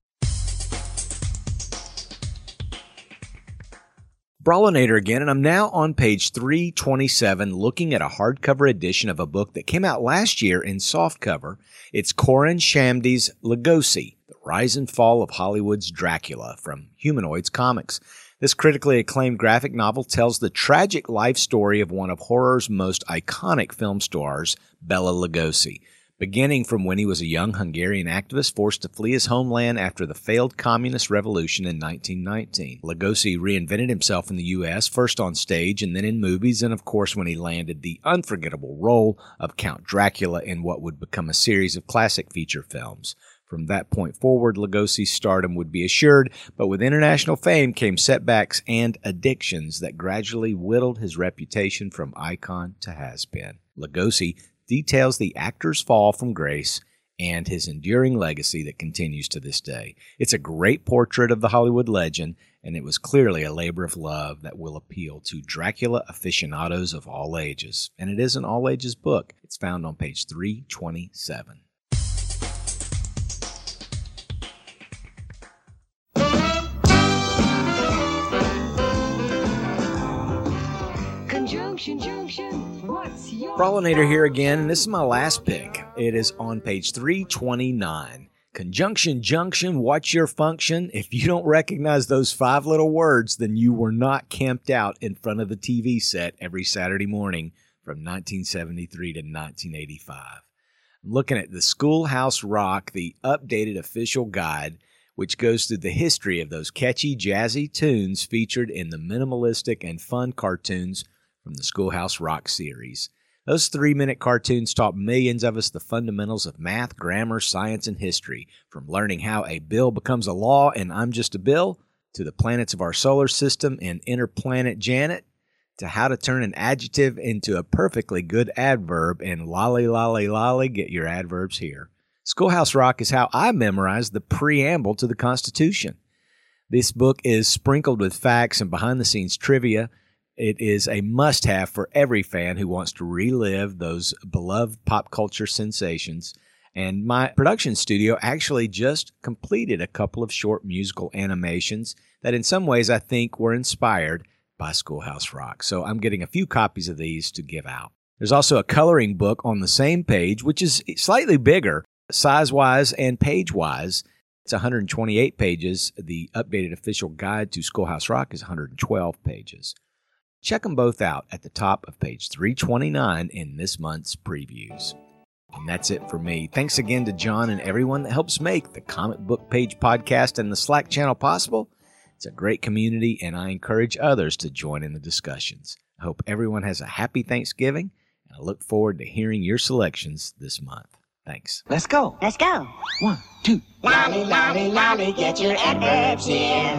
Speaker 7: Brawlinator again, and I'm now on page 327 looking at a hardcover edition of a book that came out last year in softcover. It's Koren Shadmi's Lugosi, The Rise and Fall of Hollywood's Dracula from Humanoids Comics. This critically acclaimed graphic novel tells the tragic life story of one of horror's most iconic film stars, Bela Lugosi beginning from when he was a young Hungarian activist forced to flee his homeland after the failed communist revolution in 1919. Lugosi reinvented himself in the U.S., first on stage and then in movies, and of course when he landed the unforgettable role of Count Dracula in what would become a series of classic feature films. From that point forward, Lugosi's stardom would be assured, but with international fame came setbacks and addictions that gradually whittled his reputation from icon to has-been. Lugosi details the actor's fall from grace and his enduring legacy that continues to this day. It's a great portrait of the Hollywood legend, and it was clearly a labor of love that will appeal to Dracula aficionados of all ages. And it is an all ages book. It's found on page 327.
Speaker 9: Junction,
Speaker 7: Brawlinator here again, and this is my last pick. It is on page 329. Conjunction, junction, what's your function? If you don't recognize those five little words, then you were not camped out in front of the TV set every Saturday morning from 1973 to 1985. I'm looking at the Schoolhouse Rock, the updated official guide, which goes through the history of those catchy, jazzy tunes featured in the minimalistic and fun cartoons from the Schoolhouse Rock series. Those three minute cartoons taught millions of us the fundamentals of math, grammar, science, and history, from learning how a bill becomes a law and I'm just a bill, to the planets of our solar system and inner planet Janet, to how to turn an adjective into a perfectly good adverb and lolly lolly lolly get your adverbs here. Schoolhouse Rock is how I memorized the preamble to the Constitution. This book is sprinkled with facts and behind the scenes trivia it is a must have for every fan who wants to relive those beloved pop culture sensations. And my production studio actually just completed a couple of short musical animations that, in some ways, I think were inspired by Schoolhouse Rock. So I'm getting a few copies of these to give out. There's also a coloring book on the same page, which is slightly bigger, size wise and page wise. It's 128 pages. The updated official guide to Schoolhouse Rock is 112 pages. Check them both out at the top of page 329 in this month's previews. And that's it for me. Thanks again to John and everyone that helps make the Comic Book Page podcast and the Slack channel possible. It's a great community, and I encourage others to join in the discussions. I hope everyone has a happy Thanksgiving, and I look forward to hearing your selections this month. Thanks.
Speaker 9: Let's go.
Speaker 10: Let's go.
Speaker 9: One, two.
Speaker 10: Lolly, lolly, lolly, get your adverbs here.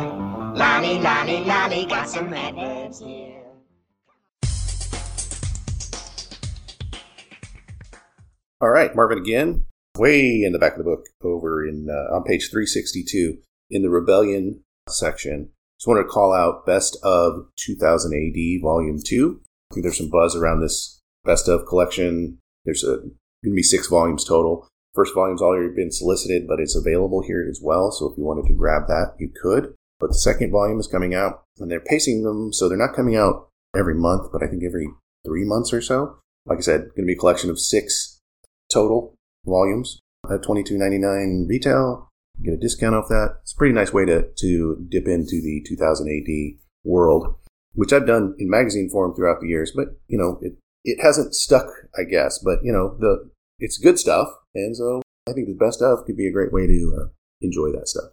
Speaker 10: Lolly, lolly, lolly, got some adverbs here.
Speaker 8: All right, Marvin again, way in the back of the book, over in uh, on page 362 in the Rebellion section. Just wanted to call out Best of 2000 AD Volume 2. I think there's some buzz around this Best of collection. There's a going to be six volumes total. First volume's already been solicited, but it's available here as well. So if you wanted to grab that, you could. But the second volume is coming out, and they're pacing them so they're not coming out every month, but I think every three months or so. Like I said, going to be a collection of six total volumes at twenty two ninety nine retail. Get a discount off that. It's a pretty nice way to to dip into the 2000 AD world, which I've done in magazine form throughout the years. But you know, it it hasn't stuck, I guess. But you know, the it's good stuff, and so I think the best of could be a great way to uh, enjoy that stuff.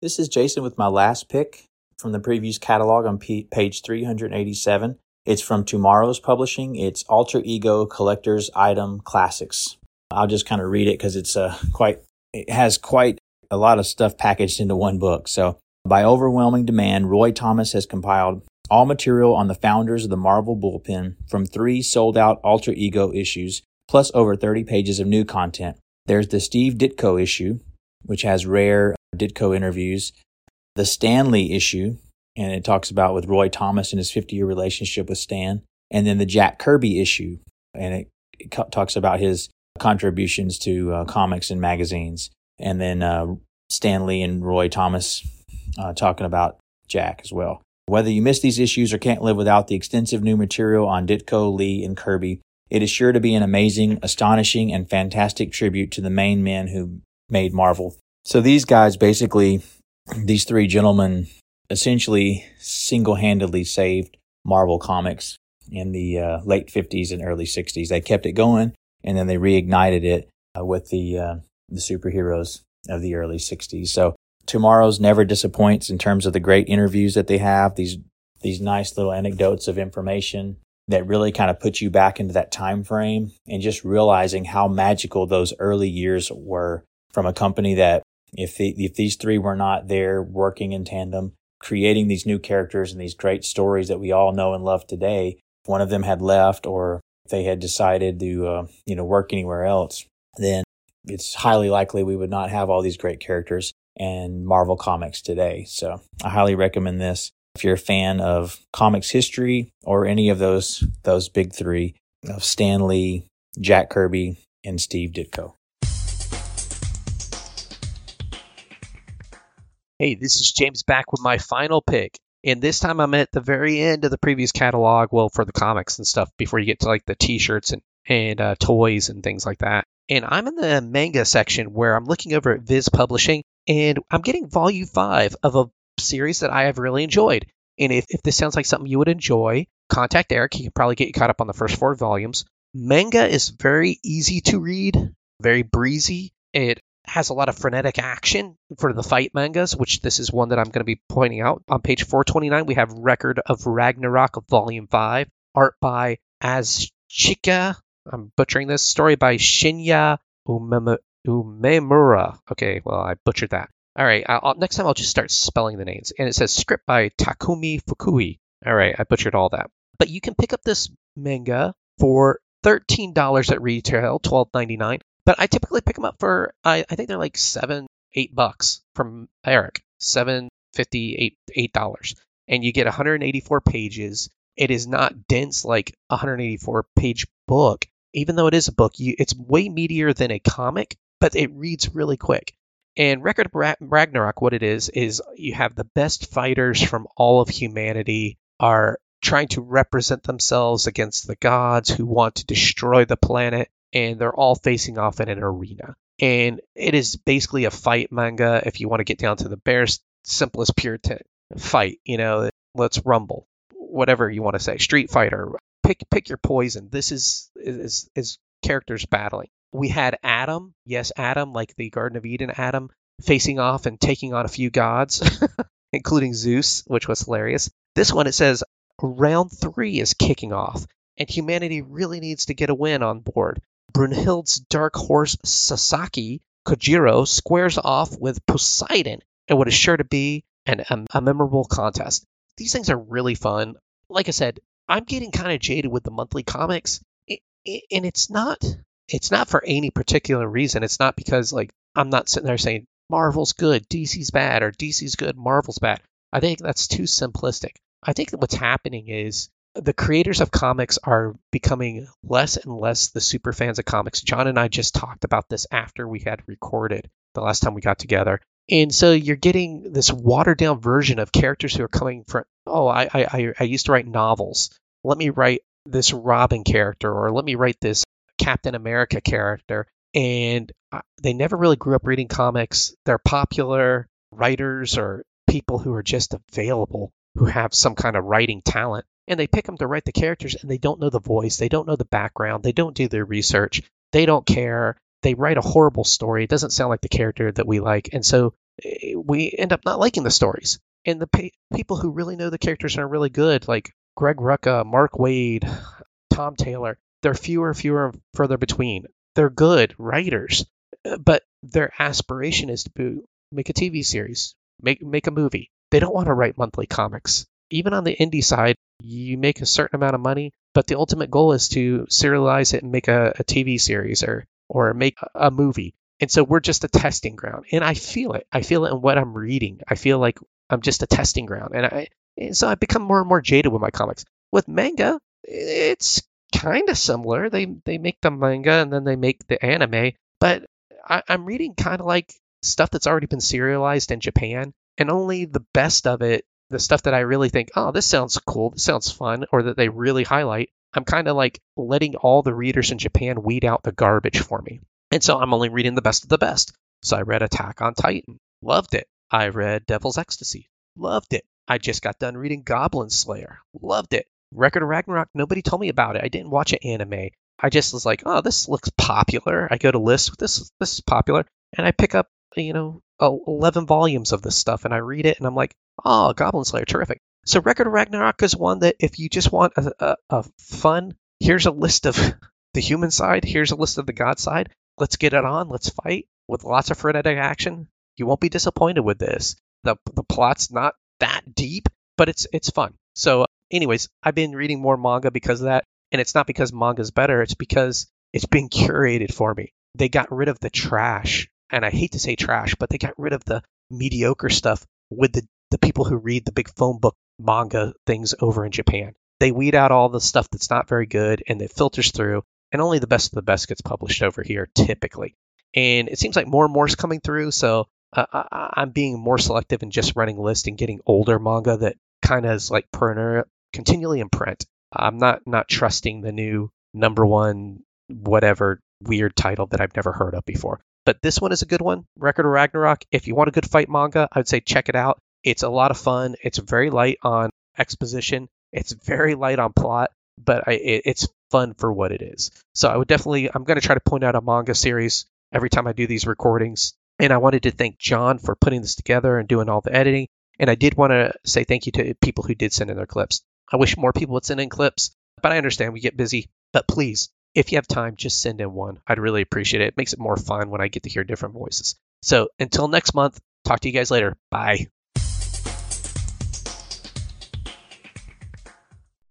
Speaker 6: This is Jason with my last pick from the previews catalog on page 387. It's from TwoMorrows Publishing. It's Alter Ego Collector's Item Classics. I'll just kind of read it because it's uh, quite, it has quite a lot of stuff packaged into one book. So, by overwhelming demand, Roy Thomas has compiled all material on the founders of the Marvel Bullpen from three sold out Alter Ego issues, plus over 30 pages of new content. There's the Steve Ditko issue, which has rare Ditko interviews, the Stan Lee issue, and it talks about with Roy Thomas and his 50 year relationship with Stan, and then the Jack Kirby issue, and it, it talks about his contributions to uh, comics and magazines, and then uh, Stan Lee and Roy Thomas uh, talking about Jack as well. Whether you miss these issues or can't live without the extensive new material on Ditko, Lee, and Kirby, it is sure to be an amazing, astonishing, and fantastic tribute to the main men who made Marvel. So these guys basically, these three gentlemen essentially single handedly saved Marvel Comics in the uh, late 50s and early 60s. They kept it going and then they reignited it uh, with the, uh, the superheroes of the early 60s. So TwoMorrows never disappoints in terms of the great interviews that they have, these, these nice little anecdotes of information that really kind of put you back into that time frame and just realizing how magical those early years were from a company that if the, if these three were not there working in tandem, creating these new characters and these great stories that we all know and love today, if one of them had left or they had decided to uh, you know work anywhere else, then it's highly likely we would not have all these great characters and Marvel Comics today. So I highly recommend this if you're a fan of comics history or any of those those big three of Stan Lee, Jack Kirby, and Steve Ditko.
Speaker 2: Hey, this is James back with my final pick. And this time I'm at the very end of the previous catalog, well, for the comics and stuff, before you get to like the t shirts and, and uh, toys and things like that. And I'm in the manga section where I'm looking over at Viz Publishing and I'm getting volume five of a series that I have really enjoyed. And if, if this sounds like something you would enjoy, contact Eric. He can probably get you caught up on the first four volumes. Manga is very easy to read, very breezy. It has a lot of frenetic action for the fight mangas, which this is one that I'm going to be pointing out. On page 429, we have Record of Ragnarok Volume 5, art by Azchika. I'm butchering this. Story by Shinya Umem- Umemura. Okay, well, I butchered that. All right, I'll, next time I'll just start spelling the names. And it says script by Takumi Fukui. All right, I butchered all that. But you can pick up this manga for $13 at retail, $12.99. But I typically pick them up for I, I think they're like seven, eight bucks from Eric. Seven fifty, eight eight dollars. And you get 184 pages. It is not dense like a 184 page book. Even though it is a book, you, it's way meatier than a comic, but it reads really quick. And Record of Ragnarok, what it is, is you have the best fighters from all of humanity are trying to represent themselves against the gods who want to destroy the planet and they're all facing off in an arena. And it is basically a fight manga if you want to get down to the bare simplest pure t- fight, you know, let's rumble. Whatever you want to say. Street Fighter. Pick pick your poison. This is is is characters battling. We had Adam, yes, Adam, like the Garden of Eden Adam, facing off and taking on a few gods, (laughs) including Zeus, which was hilarious. This one it says round three is kicking off, and humanity really needs to get a win on board. Brunhild's dark horse Sasaki Kojiro squares off with Poseidon in what is sure to be an, a, a memorable contest. These things are really fun. Like I said, I'm getting kind of jaded with the monthly comics, it, it, and it's not it's not for any particular reason. It's not because like I'm not sitting there saying Marvel's good, DC's bad, or DC's good, Marvel's bad. I think that's too simplistic. I think that what's happening is the creators of comics are becoming less and less the super fans of comics. John and I just talked about this after we had recorded the last time we got together. And so you're getting this watered down version of characters who are coming from, oh, I, I, I used to write novels. Let me write this Robin character, or let me write this Captain America character. And they never really grew up reading comics. They're popular writers or people who are just available who have some kind of writing talent and they pick them to write the characters and they don't know the voice they don't know the background they don't do their research they don't care they write a horrible story it doesn't sound like the character that we like and so eh, we end up not liking the stories. And the pe- people who really know the characters are really good like greg rucka mark waid (sighs) tom taylor they're fewer fewer and further between. They're good writers uh, but their aspiration is to make a tv series make make a movie. They don't want to write monthly comics even on the indie side, you make a certain amount of money, but the ultimate goal is to serialize it and make a, a TV series or or make a movie. And so we're just a testing ground. And I feel it. I feel it in what I'm reading. I feel like I'm just a testing ground. And I and so I've become more and more jaded with my comics. With manga, it's kind of similar. They they make the manga and then they make the anime, but I, I'm reading kind of like stuff that's already been serialized in Japan, and only the best of it the stuff that I really think, oh, this sounds cool, this sounds fun, or that they really highlight, I'm kind of like letting all the readers in Japan weed out the garbage for me. And so I'm only reading the best of the best. So I read Attack on Titan, loved it. I read Devil's Ecstasy, loved it. I just got done reading Goblin Slayer, loved it. Record of Ragnarok, nobody told me about it. I didn't watch an anime. I just was like, oh, this looks popular. I go to lists, this this is popular, and I pick up, you know, 11 volumes of this stuff, and I read it, and I'm like, Oh, Goblin Slayer, terrific. So Record of Ragnarok is one that if you just want a, a, a fun, here's a list of (laughs) the human side, here's a list of the god side. Let's get it on. Let's fight with lots of frenetic action. You won't be disappointed with this. The the plot's not that deep, but it's it's fun. So, anyways, I've been reading more manga because of that, and it's not because manga's better. It's because it's been curated for me. They got rid of the trash, and I hate to say trash, but they got rid of the mediocre stuff with the the people who read the big phone book manga things over in Japan. They weed out all the stuff that's not very good and it filters through, and only the best of the best gets published over here typically. And it seems like more and more is coming through, so uh, I, am being more selective and just running lists and getting older manga that kind of is like per continually in print. I'm not not trusting the new number one whatever weird title that I've never heard of before. But this one is a good one, Record of Ragnarok. If you want a good fight manga, I would say check it out. It's a lot of fun. It's very light on exposition. It's very light on plot, but I, it, it's fun for what it is. So I would definitely, I'm going to try to point out a manga series every time I do these recordings. And I wanted to thank John for putting this together and doing all the editing. And I did want to say thank you to people who did send in their clips. I wish more people would send in clips, but I understand we get busy. But please, if you have time, just send in one. I'd really appreciate it. It makes it more fun when I get to hear different voices. So until next month, talk to you guys later. Bye.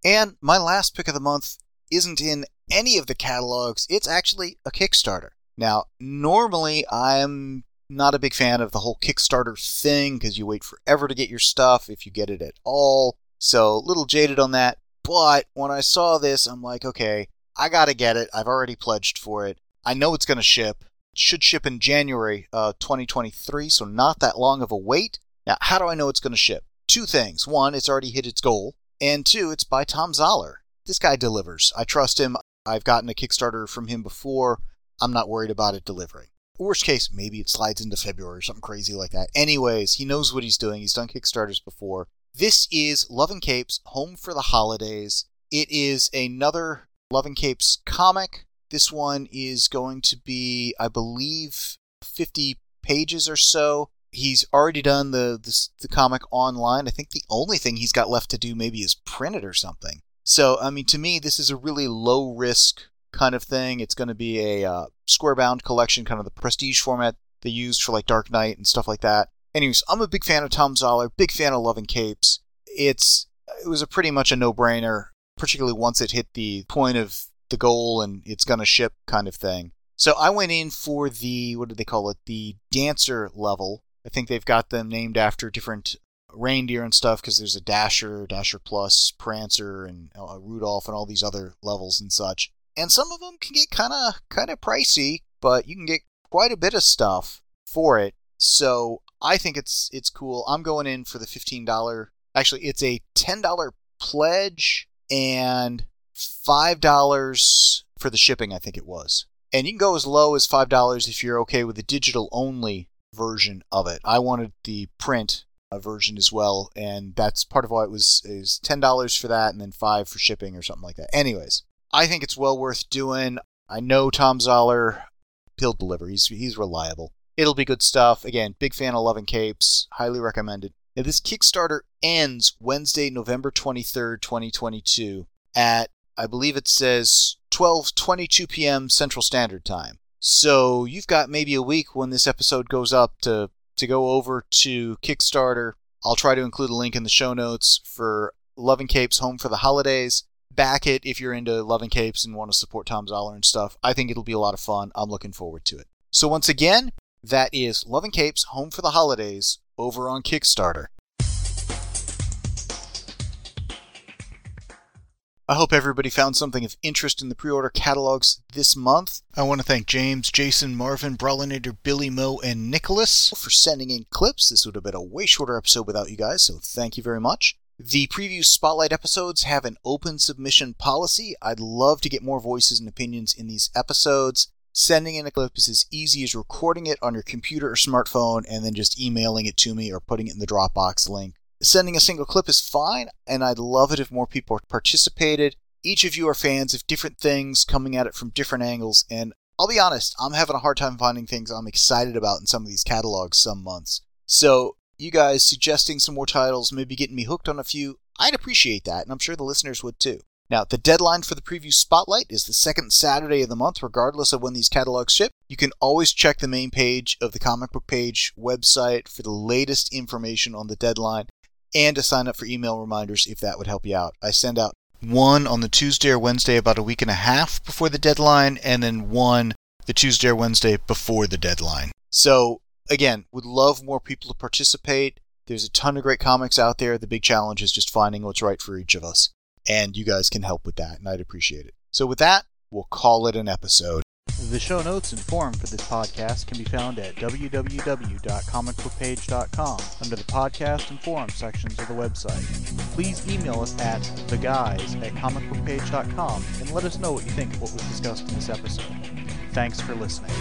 Speaker 1: And my last pick of the month isn't in any of the catalogs, it's actually a Kickstarter. Now, normally I'm not a big fan of the whole Kickstarter thing because you wait forever to get your stuff if you get it at all. So, a little jaded on that. But when I saw this, I'm like, okay, I gotta get it. I've already pledged for it. I know it's gonna ship. It should ship in January uh, 2023, so not that long of a wait. Now, how do I know it's gonna ship? Two things. One, it's already hit its goal. And two, it's by Thom Zahler. This guy delivers. I trust him. I've gotten a Kickstarter from him before. I'm not worried about it delivering. Worst case, maybe it slides into February or something crazy like that. Anyways, he knows what he's doing. He's done Kickstarters before. This is Love and Capes Home for the Holidays. It is another Love and Capes comic. This one is going to be, I believe, 50 pages or so he's already done the, the, the comic online. I think the only thing he's got left to do maybe is print it or something. So I mean, to me, this is a really low risk kind of thing. It's going to be a uh, square bound collection, kind of the prestige format they used for like Dark Knight and stuff like that. Anyways, I'm a big fan of Thom Zahler, big fan of Love and Capes. It's it was a pretty much a no brainer, particularly once it hit the point of the goal and it's going to ship kind of thing. So I went in for the what do they call it? The dancer level, I think they've got them named after different reindeer and stuff because there's a Dasher, Dasher Plus, Prancer, and uh, Rudolph, and all these other levels and such. And some of them can get kind of kind of pricey, but you can get quite a bit of stuff for it. So I think it's it's cool. I'm going in for the fifteen dollar. Actually, it's a ten dollar pledge and five dollars for the shipping. I think it was, and you can go as low as five dollars if you're okay with the digital only version of it. I wanted the print uh, version as well, and that's part of why it was is ten dollars for that, and then five for shipping or something like that. Anyways, I think it's well worth doing. I know Thom Zahler, he'll deliver. He's he's reliable. It'll be good stuff. Again, big fan of Love and Capes. Highly recommended. Now, this Kickstarter ends Wednesday, November 23rd, 2022 at I believe it says 12:22 p.m. Central Standard Time. So you've got maybe a week when this episode goes up to to go over to Kickstarter. I'll try to include a link in the show notes for Love and Capes Home for the Holidays. Back it if you're into Love and Capes and want to support Thom Zahler and stuff. I think it'll be a lot of fun. I'm looking forward to it. So once again, that is Love and Capes Home for the Holidays over on Kickstarter. I hope everybody found something of interest in the pre order catalogs this month. I want to thank James, Jason, Marvin, Brawlinator, Billy Mo, and Nicholas for sending in clips. This would have been a way shorter episode without you guys, so thank you very much. The preview spotlight episodes have an open submission policy. I'd love to get more voices and opinions in these episodes. Sending in a clip is as easy as recording it on your computer or smartphone and then just emailing it to me or putting it in the Dropbox link Sending a single clip is fine, and I'd love it if more people participated. Each of you are fans of different things, coming at it from different angles, and I'll be honest, I'm having a hard time finding things I'm excited about in some of these catalogs some months. So, you guys suggesting some more titles, maybe getting me hooked on a few, I'd appreciate that, and I'm sure the listeners would too. Now, the deadline for the preview spotlight is the second Saturday of the month, regardless of when these catalogs ship. You can always check the main page of the comic book page website for the latest information on the deadline and to sign up for email reminders if that would help you out. I send out one on the Tuesday or Wednesday about a week and a half before the deadline, and then one the Tuesday or Wednesday before the deadline. So, again, would love more people to participate. There's a ton of great comics out there. The big challenge is just finding what's right for each of us. And you guys can help with that, and I'd appreciate it. So, with that, we'll call it an episode.
Speaker 11: The show notes and forum for this podcast can be found at www.comicbookpage.com under the podcast and forum sections of the website. Please email us at theguys at comicbookpage.com and let us know what you think of what was discussed in this episode. Thanks for listening.